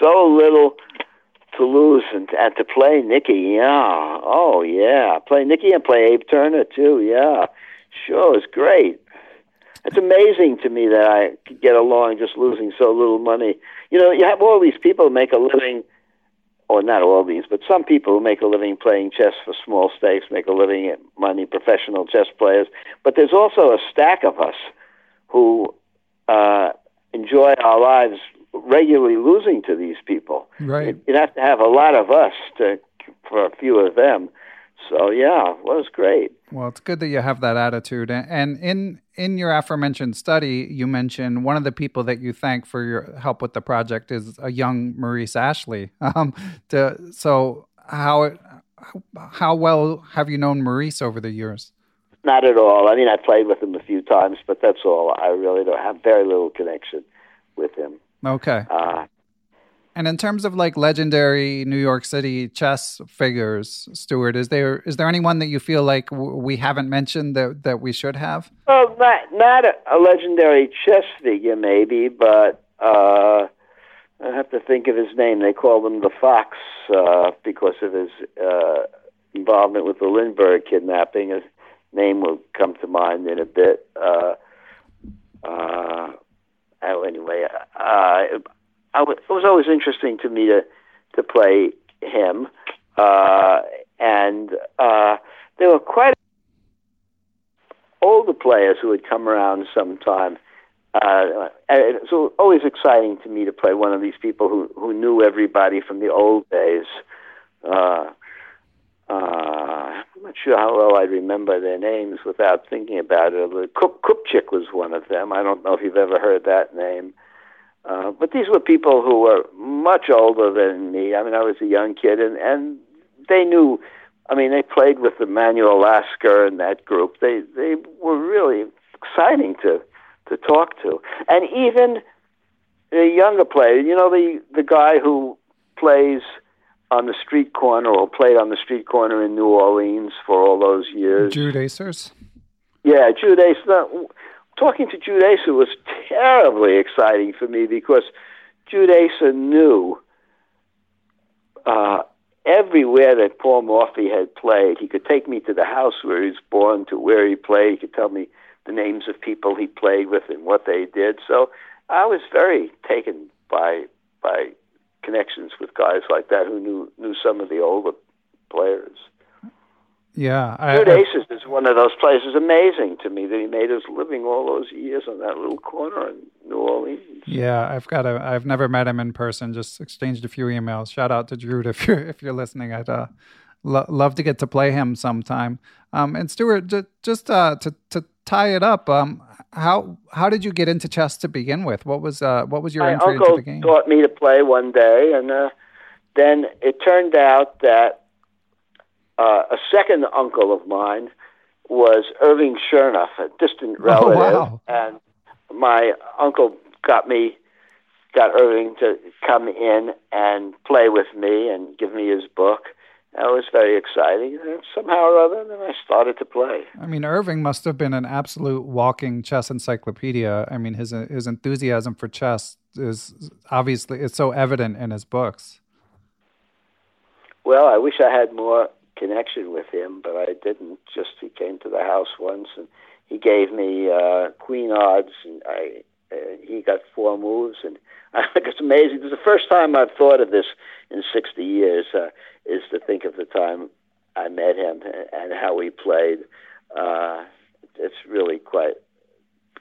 so little to lose and, and to play Nicky. Yeah. Oh yeah, play Nicky and play Abe Turner too. Yeah, sure, it's great. It's amazing to me that I could get along just losing so little money. You know, you have all these people make a living or not all these, but some people who make a living playing chess for small stakes make a living at money, professional chess players. But there's also a stack of us who uh, enjoy our lives regularly losing to these people. Right. You'd have to have a lot of us to for a few of them. So yeah, it was great. Well, it's good that you have that attitude. And in in your aforementioned study, you mentioned one of the people that you thank for your help with the project is a young Maurice Ashley. Um, to, so how how well have you known Maurice over the years? Not at all. I mean, I played with him times, but that's all. I really don't have very little connection with him. Okay. Uh, and in terms of like legendary New York City chess figures, Stuart, is there is there anyone that you feel like w- we haven't mentioned that that we should have? Well, not not a, a legendary chess figure, maybe, but uh, I have to think of his name. They call him the Fox uh, because of his uh, involvement with the Lindbergh kidnapping. Name will come to mind in a bit. Uh, uh, oh, anyway, uh, w- it was always interesting to me to to play him, uh, and uh, there were quite older players who would come around sometime. Uh, and it always exciting to me to play one of these people who who knew everybody from the old days. Uh, uh, I'm not sure how well I remember their names without thinking about it. Kup- Kupchik was one of them. I don't know if you've ever heard that name. Uh, but these were people who were much older than me. I mean, I was a young kid, and, and they knew. I mean, they played with Emanuel Lasker and that group. They they were really exciting to to talk to, and even the younger player. You know, the the guy who plays on the street corner or played on the street corner in New Orleans for all those years. Jude Acers? Yeah, Jude Acer. Talking to Jude Acer was terribly exciting for me because Jude Acer knew uh, everywhere that Paul Morphy had played. He could take me to the house where he was born, to where he played. He could tell me the names of people he played with and what they did. So I was very taken by by connections with guys like that who knew knew some of the older players. Yeah, I, I- Aces is one of those places. Amazing to me that he made his living all those years on that little corner in New Orleans. Yeah, I've got a. I've never met him in person. Just exchanged a few emails. Shout out to Drew if you're if you're listening. I'd uh, lo- love to get to play him sometime. Um, and Stuart, j- just uh, to to tie it up, um, how how did you get into chess to begin with? What was uh, what was your My entry into uncle the game? taught me to play one day, and uh, then it turned out that uh, a second uncle of mine was Irving Chernev, a distant relative, wow. and my uncle got me, got Irving to come in and play with me and give me his book. That was very exciting. And somehow or other, then I started to play. I mean, Irving must have been an absolute walking chess encyclopedia. I mean, his his enthusiasm for chess is obviously it's so evident in his books. Well, I wish I had more connection with him, but I didn't. Just he came to the house once and he gave me uh, queen odds, and I uh, he got four moves, and I think it's amazing. This is the first time I've thought of this in 60 years. Uh, is to think of the time I met him and how we played. Uh, it's really quite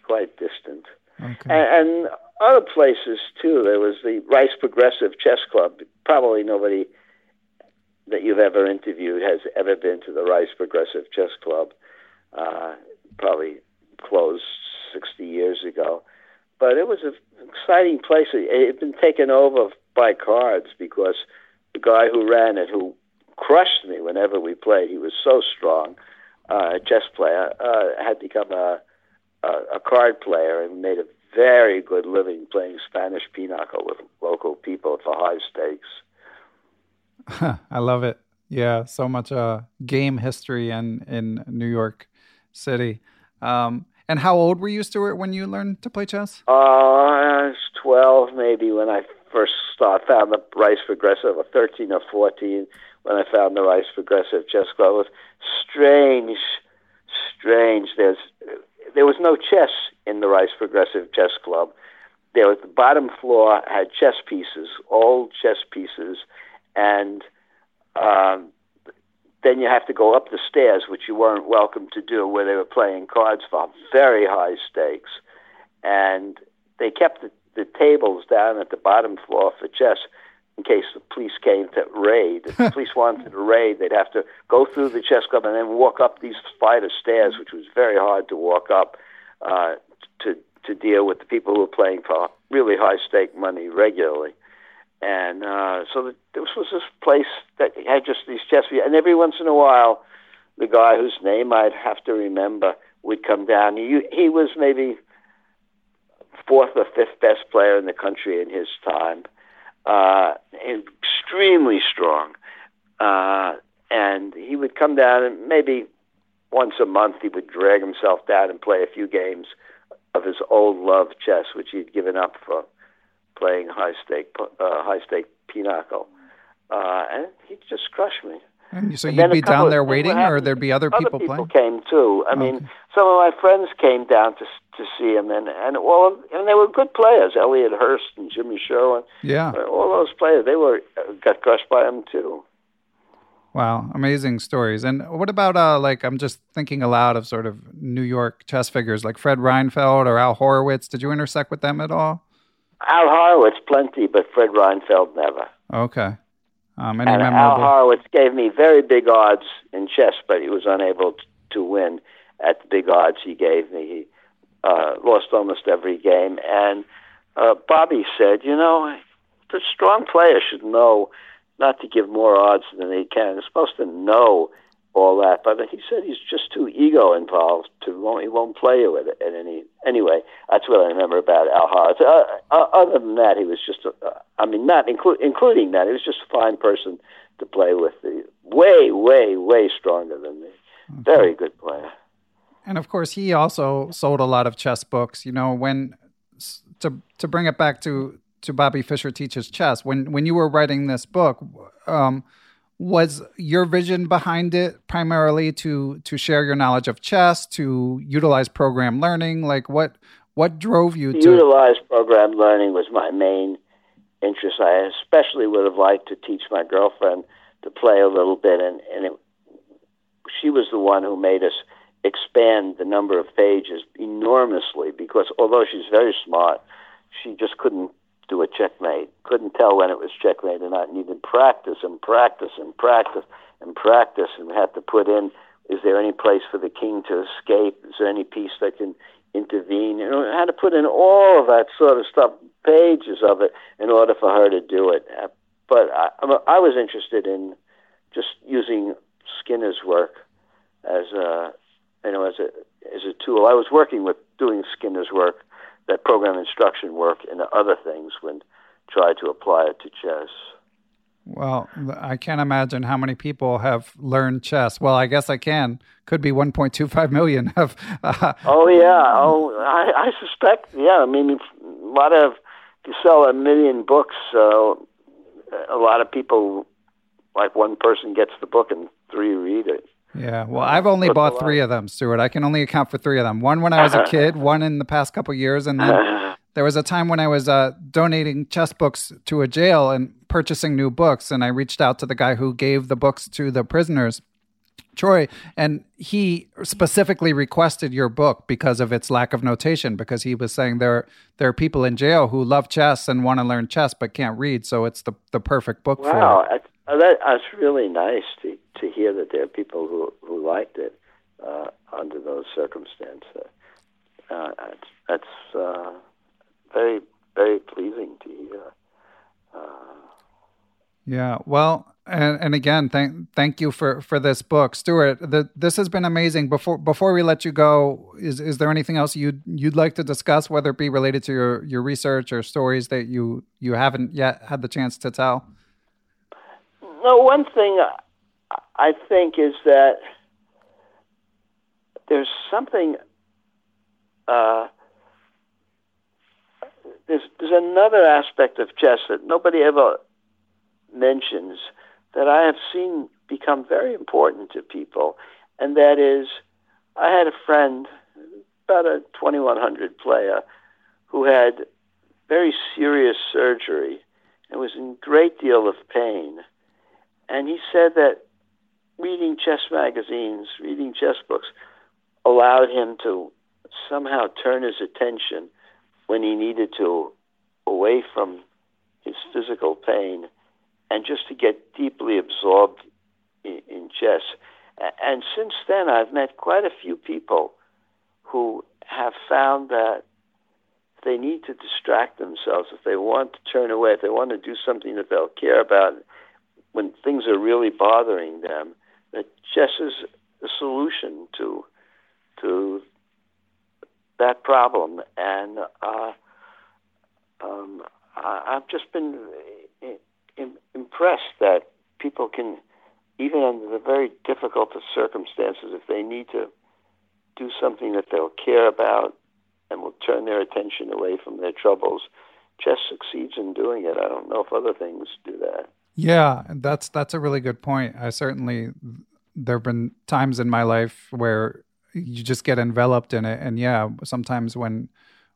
quite distant. Okay. And, and other places too. There was the Rice Progressive Chess Club. Probably nobody that you've ever interviewed has ever been to the Rice Progressive Chess Club. Uh, probably closed 60 years ago. But it was an exciting place. It had been taken over by cards because the guy who ran it, who crushed me whenever we played, he was so strong, uh, a chess player, uh, had become a, a, a card player and made a very good living playing Spanish pinochle with local people for high stakes. I love it. Yeah, so much uh, game history in in New York City. Um, and how old were you, Stuart, when you learned to play chess? Uh, I was 12 maybe when I first start, found the Rice Progressive, or 13 or 14 when I found the Rice Progressive Chess Club. It was strange, strange. There's, there was no chess in the Rice Progressive Chess Club. There was the bottom floor had chess pieces, old chess pieces, and um, then you have to go up the stairs, which you weren't welcome to do, where they were playing cards for very high stakes. And they kept the, the tables down at the bottom floor for chess in case the police came to raid. If the police wanted to raid, they'd have to go through the chess club and then walk up these flight of stairs, which was very hard to walk up uh, to to deal with the people who were playing for really high stake money regularly. And uh, so the, this was this place that had just these chess pieces. And every once in a while, the guy whose name I'd have to remember would come down. He, he was maybe fourth or fifth best player in the country in his time. Uh, extremely strong. Uh, and he would come down and maybe once a month he would drag himself down and play a few games of his old love chess, which he'd given up for playing high stake uh, high stake pinochle, uh, and he'd just crush me. And so And you'd be down there waiting, or there'd be other people, people playing? came too. I mean, some of my friends came down to to see him, and and all and they were good players. Eliot Hearst and Jimmy Sherwin, Yeah. all those players, they were uh, got crushed by him too. Wow, amazing stories. And what about uh like I'm just thinking aloud of sort of New York chess figures like Fred Reinfeld or Al Horowitz. Did you intersect with them at all? Al Horowitz, plenty, but Fred Reinfeld never. Okay. Um, any and Al memorable? Horowitz gave me very big odds in chess, but he was unable to win at the big odds he gave me. He uh, lost almost every game. And uh, Bobby said, you know, the strong player should know not to give more odds than they can. They're supposed to know all that, but he said he's just too ego involved. To won't, he won't play with it. And any anyway, that's what I remember about Al Horowitz. Uh, uh, other than that, he was just. A, uh, I mean, not inclu- including that, he was just a fine person to play with. The way, way, way stronger than me. Very good player. And of course, he also sold a lot of chess books. You know, when to to bring it back to to Bobby Fischer teaches chess. When when you were writing this book, um, was your vision behind it primarily to to share your knowledge of chess, to utilize program learning? Like what what drove you to utilize program learning was my main interest. I especially would have liked to teach my girlfriend to play a little bit, and and it, she was the one who made us expand the number of pages enormously because although she's very smart, she just couldn't do a checkmate. Couldn't tell when it was checkmate or not. Needed practice and practice and practice and practice, and had to put in: is there any place for the king to escape? Is there any piece that can intervene? You know, had to put in all of that sort of stuff, pages of it, in order for her to do it. Uh, but I, I was interested in just using Skinner's work as a, you know, as a as a tool. I was working with doing Skinner's work that program instruction work and other things when try to apply it to chess. Well, I can't imagine how many people have learned chess. Well, I guess I can. Could be 1.25 million have. Uh, oh yeah. Oh, I, I suspect. Yeah. I mean, a lot of if you sell a million books, uh, a lot of people, like one person gets the book and three read it. Yeah, well, I've only bought three of them, Stuart. I can only account for three of them. One when I was a kid, one in the past couple years, and then there was a time when I was uh, donating chess books to a jail and purchasing new books, and I reached out to the guy who gave the books to the prisoners, Troy, and he specifically requested your book because of its lack of notation. Because he was saying there there are people in jail who love chess and want to learn chess but can't read, so it's the the perfect book wow, for it. Wow, that, that's really nice to to hear that there are people who who liked it uh, under those circumstances. Uh, that's that's uh, very very pleasing to hear. Uh, yeah, well, and, and again, thank thank you for, for this book, Stuart. The, this has been amazing. Before before we let you go, is is there anything else you'd you'd like to discuss, whether it be related to your, your research or stories that you you haven't yet had the chance to tell? No, one thing I think is that there's something. Uh, there's there's another aspect of chess that nobody ever mentions that I have seen become very important to people, and that is, I had a friend, about a 2100 player, who had very serious surgery and was in great deal of pain, and he said that reading chess magazines, reading chess books, allowed him to somehow turn his attention when he needed to away from his physical pain and just to get deeply absorbed in, in chess. And since then, I've met quite a few people who have found that they need to distract themselves, if they want to turn away, if they want to do something that they'll care about when things are really bothering them, that chess is a solution to to that problem. And uh, um, I, I've just been impressed that people can, even under the very difficult of circumstances, if they need to do something that they'll care about and will turn their attention away from their troubles, chess succeeds in doing it. I don't know if other things do that. Yeah, that's that's a really good point. I certainly there have been times in my life where you just get enveloped in it, and yeah, sometimes when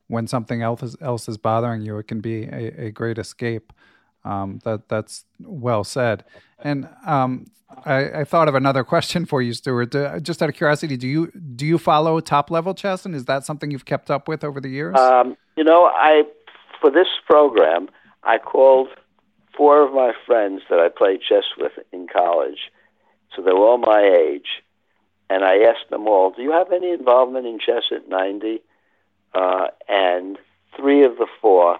when something else is, else is bothering you, it can be a, a great escape. Um, that that's well said. And um, I, I, thought of another question for you, Stuart. just out of curiosity, do you do you follow top level chess, and is that something you've kept up with over the years? Um, you know, I for this program, I called four of my friends that I played chess with in college. So they were all my age. And I asked them all, Do you have any involvement in chess at 90? Uh, and three of the four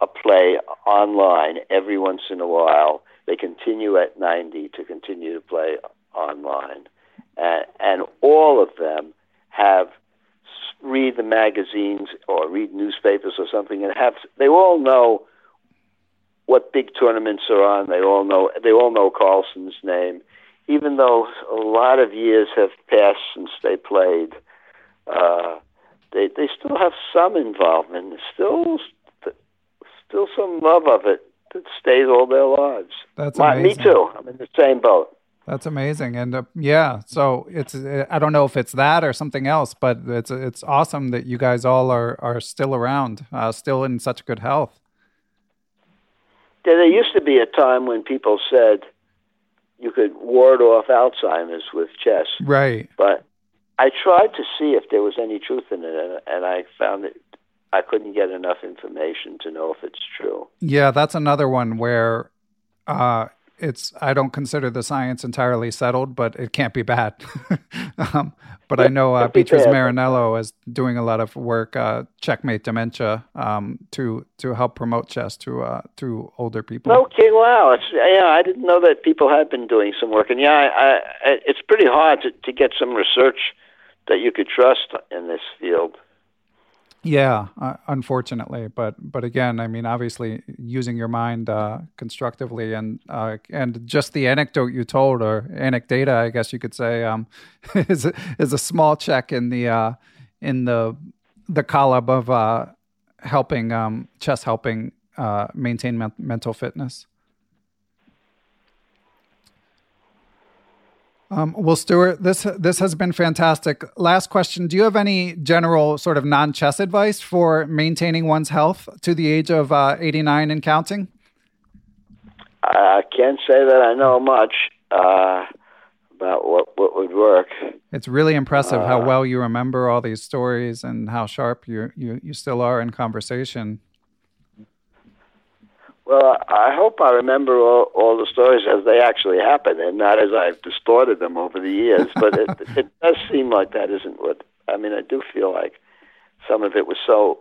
uh, play online every once in a while. They continue at 90 to continue to play online. And, and all of them have read the magazines or read newspapers or something and have they all know what big tournaments are on. They all know they all know Carlsen's name, even though a lot of years have passed since they played. Uh, they they still have some involvement, still still some love of it that stays all their lives. That's My, amazing. me too. I'm in the same boat. That's amazing, and uh, yeah. So it's I don't know if it's that or something else, but it's it's awesome that you guys all are are still around, uh, still in such good health. There used to be a time when people said you could ward off Alzheimer's with chess, Right. but I tried to see if there was any truth in it, and, and I found that I couldn't get enough information to know if it's true. Yeah, that's another one where uh, it's I don't consider the science entirely settled, but it can't be bad. um, but I know uh, Beatrice. Marinello is doing a lot of work, uh, checkmate dementia, um, to to help promote chess to uh, to older people. Okay, wow, it's yeah. I didn't know that people had been doing some work, and yeah, I, I, it's pretty hard to, to get some research that you could trust in this field. Yeah, uh, unfortunately, but but again, I mean, obviously, using your mind uh, constructively and uh, and just the anecdote you told, or anecdata, I guess you could say, um, is is a small check in the uh, in the the column of uh, helping um, chess helping uh, maintain men- mental fitness. Um, well, Stuart, this this has been fantastic. Last question: Do you have any general sort of non-chess advice for maintaining one's health to the age of uh, 89 and counting? I can't say that I know much uh, about what what would work. It's really impressive how well you remember all these stories and how sharp you you you still are in conversation. Well, I hope I remember all, all the stories as they actually happened, and not as I've distorted them over the years. But it, it does seem like that isn't what I mean. I do feel like some of it was so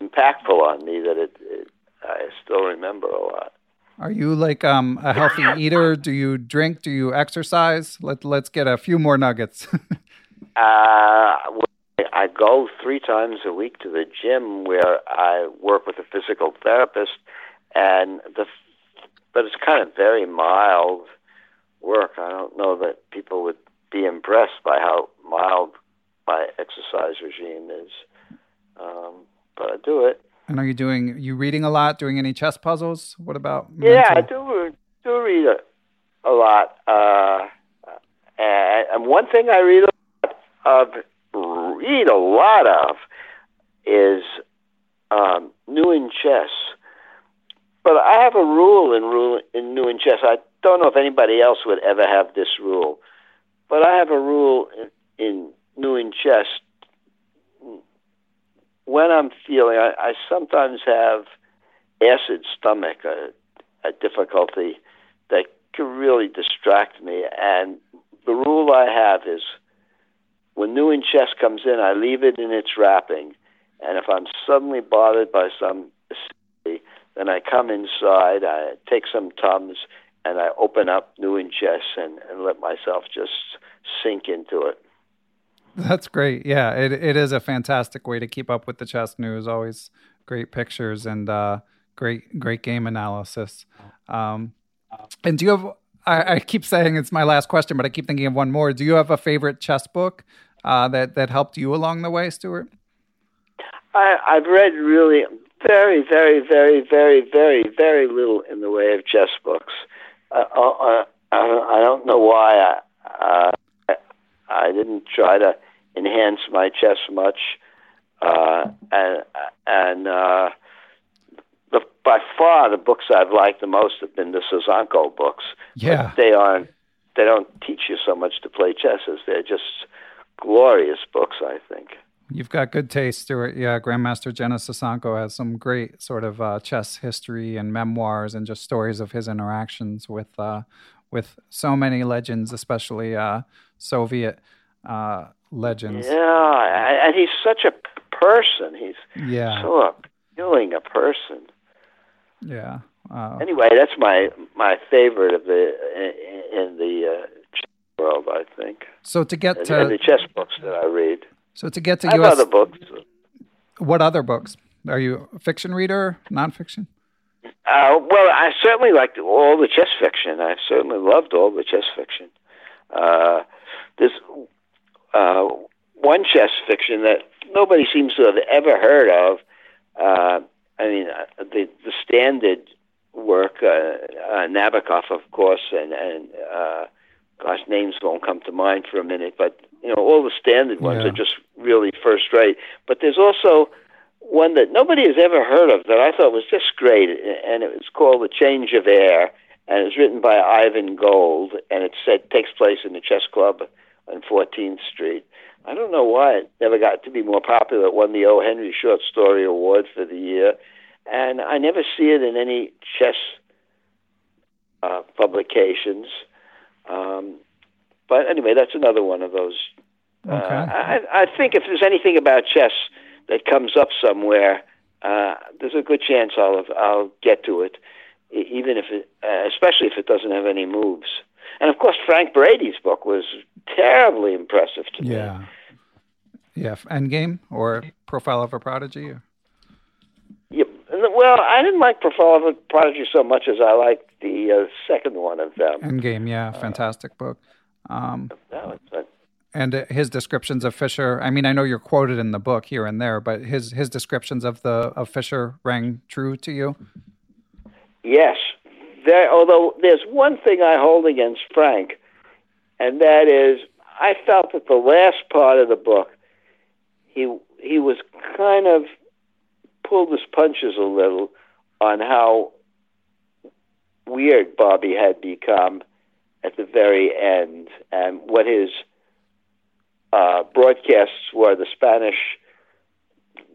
impactful on me that it, it I still remember a lot. Are you like um, a healthy eater? Do you drink? Do you exercise? Let Let's get a few more nuggets. Uh, I go three times a week to the gym where I work with a physical therapist, and the but it's kind of very mild work. I don't know that people would be impressed by how mild my exercise regime is, um, but I do it. and are you doing? You reading a lot? Doing any chess puzzles? What about? Yeah, I do do read a, a lot, uh, and, and one thing I read a lot of, read a lot of, is um, New in Chess. But I have a rule in rule in New in Chess. I don't know if anybody else would ever have this rule, but I have a rule in, in New in Chess. When I'm feeling, I, I sometimes have acid stomach, a, a difficulty that can really distract me. And the rule I have is when new in chess comes in, I leave it in its wrapping. And if I'm suddenly bothered by some then I come inside, I take some Tums, and I open up new in chess and, and let myself just sink into it. That's great. Yeah, it it is a fantastic way to keep up with the chess news. Always great pictures and uh, great great game analysis. Um, and do you have? I, I keep saying it's my last question, but I keep thinking of one more. Do you have a favorite chess book uh, that that helped you along the way, Stuart? I, I've read really very, very, very, very, very, very little in the way of chess books. Uh, uh, I, I don't know why I, uh, I didn't try to enhance my chess much, uh, and and uh, the, by far the books I've liked the most have been the Sosonko books. Yeah. But they aren't. They don't teach you so much to play chess as they're just glorious books. I think. You've got good taste, Stuart. Yeah, Grandmaster Genna Sosonko has some great sort of uh, chess history and memoirs and just stories of his interactions with uh, with so many legends, especially uh, Soviet uh, legends. Yeah, and he's such a person. He's Yeah. so appealing a person. Yeah. Uh, Anyway, that's my my favorite of the in, in the uh, chess world. I think so to get and, and the chess books that I read. So to get to I U.S. other books. What other books? Are you a fiction reader, nonfiction? Uh, well, I certainly liked all the chess fiction. I certainly loved all the chess fiction. Uh, there's uh, one chess fiction that nobody seems to have ever heard of. Uh, I mean, uh, the the standard work, uh, uh, Nabokov, of course, and and uh, gosh, names won't come to mind for a minute, but you know, all the standard ones Yeah. are just really first rate. But there's also one that nobody has ever heard of that I thought was just great, and it was called The Change of Air, and it was written by Ivan Gold, and it said takes place in the chess club on 14th Street. I don't know why it never got to be more popular. It won the O. Henry Short Story Award for the year, and I never see it in any chess uh, publications. Um, but anyway, that's another one of those. Uh, I, I think if there's anything about chess that comes up somewhere, uh, there's a good chance I'll I'll get to it, even if it, uh, especially if it doesn't have any moves. And of course, Frank Brady's book was terribly impressive to me. Yeah. Yeah. Endgame or Profile of a Prodigy? Or? Well, I didn't like Profile of a Prodigy so much as I liked the uh, second one of them. Endgame, yeah, fantastic book. Um, That was fun. and uh, his descriptions of Fischer. I mean, I know you're quoted in the book here and there, but his his descriptions of the of Fischer rang true to you. Yes. There, although there's one thing I hold against Frank, and that is I felt that the last part of the book, he he was kind of pulled his punches a little on how weird Bobby had become at the very end, and what his uh, broadcasts were, the Spanish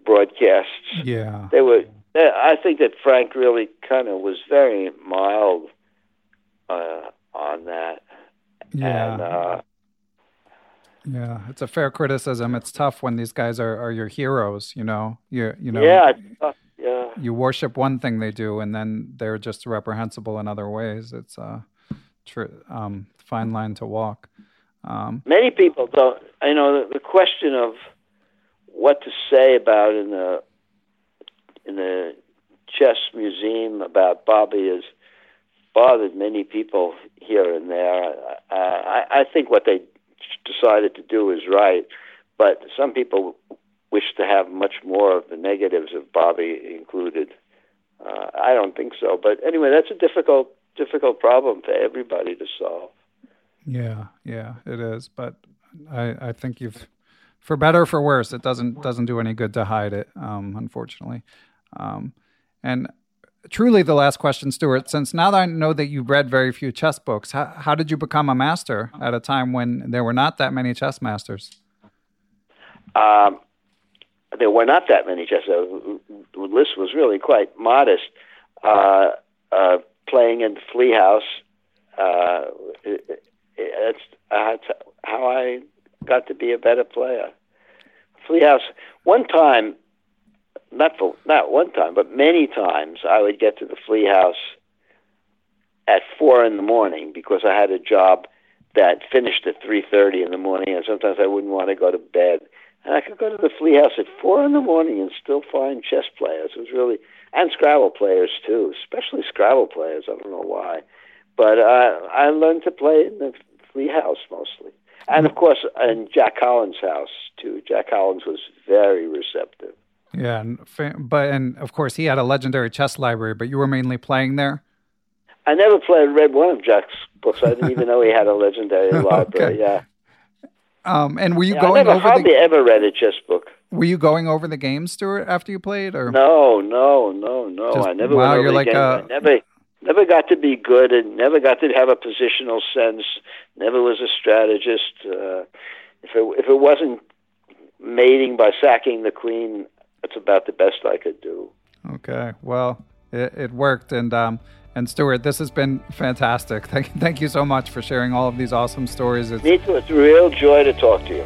broadcasts Yeah. they were. I think that Frank really kind of was very mild uh, on that, Yeah. and uh, Yeah. It's a fair criticism. It's tough when these guys are, are your heroes, you know. You you know yeah, it's tough, yeah, you worship one thing they do and then they're just reprehensible in other ways. It's a tr- um, fine line to walk. Um, many people don't. You know, the, the question of what to say about in the in the chess museum about Bobby has bothered many people here and there. Uh, I, I think what they decided to do is right, but some people wish to have much more of the negatives of Bobby included. Uh, I don't think so, but anyway, that's a difficult difficult problem for everybody to solve. Yeah, yeah, it is. But I, I think you've, for better or for worse, it doesn't doesn't do any good to hide it. Um, unfortunately, um, and truly, the last question, Stuart. Since now that I know that you've read very few chess books, how how did you become a master at a time when there were not that many chess masters? Um, there were not that many chess. Uh, the list was really quite modest. Uh, uh, playing in Flea House, uh, it, it, uh, it's how I got to be a better player. Flea House. One time, not for not one time, but many times, I would get to the Flea House at four in the morning because I had a job that finished at three thirty in the morning, and sometimes I wouldn't want to go to bed. And I could go to the flea house at four in the morning and still find chess players. It was really and Scrabble players too, especially Scrabble players. I don't know why, but uh, I learned to play in the flea house mostly, and of course in Jack Collins' house too. Jack Collins was very receptive. Yeah, and, but and of course he had a legendary chess library, but you were mainly playing there. I never played read one of Jack's books. I didn't even know he had a legendary library. Okay. Yeah, Um, and were you yeah I going never over hardly the ever read a chess book. were you going over the games, Stuart, after you played, or No, no, no, no. Just- I never wow, went over you're the like game. a- I never, never got to be good, and never got to have a positional sense. Never was a strategist. Uh, if it if it wasn't mating by sacking the queen. That's about the best I could do. Okay. Well, it, it worked, and um, and Stuart, this has been fantastic. Thank thank you so much for sharing all of these awesome stories. It's, Me too. It's a real joy to talk to you.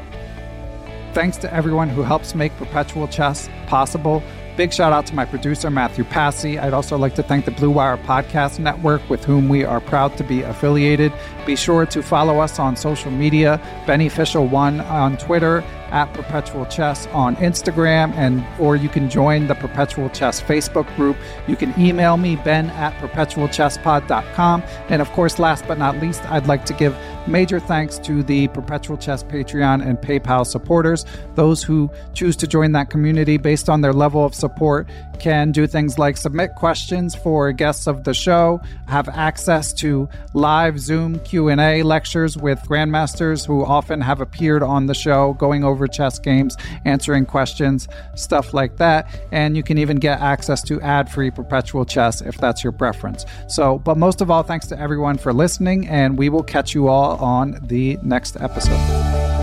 Thanks to everyone who helps make Perpetual Chess possible. Big shout out to my producer, Matthew Passy. I'd also like to thank the Blue Wire Podcast Network, with whom we are proud to be affiliated. Be sure to follow us on social media, Beneficial1 on Twitter, at Perpetual Chess on Instagram, and or you can join the Perpetual Chess Facebook group. You can email me, ben at perpetualchesspod.com. And of course, last but not least, I'd like to give major thanks to the Perpetual Chess Patreon and PayPal supporters. Those who choose to join that community based on their level of support can do things like submit questions for guests of the show, have access to live Zoom Q&A lectures with grandmasters who often have appeared on the show going over chess games, answering questions, stuff like that, and you can even get access to ad-free perpetual chess if that's your preference. So, but most of all, thanks to everyone for listening and we will catch you all on the next episode.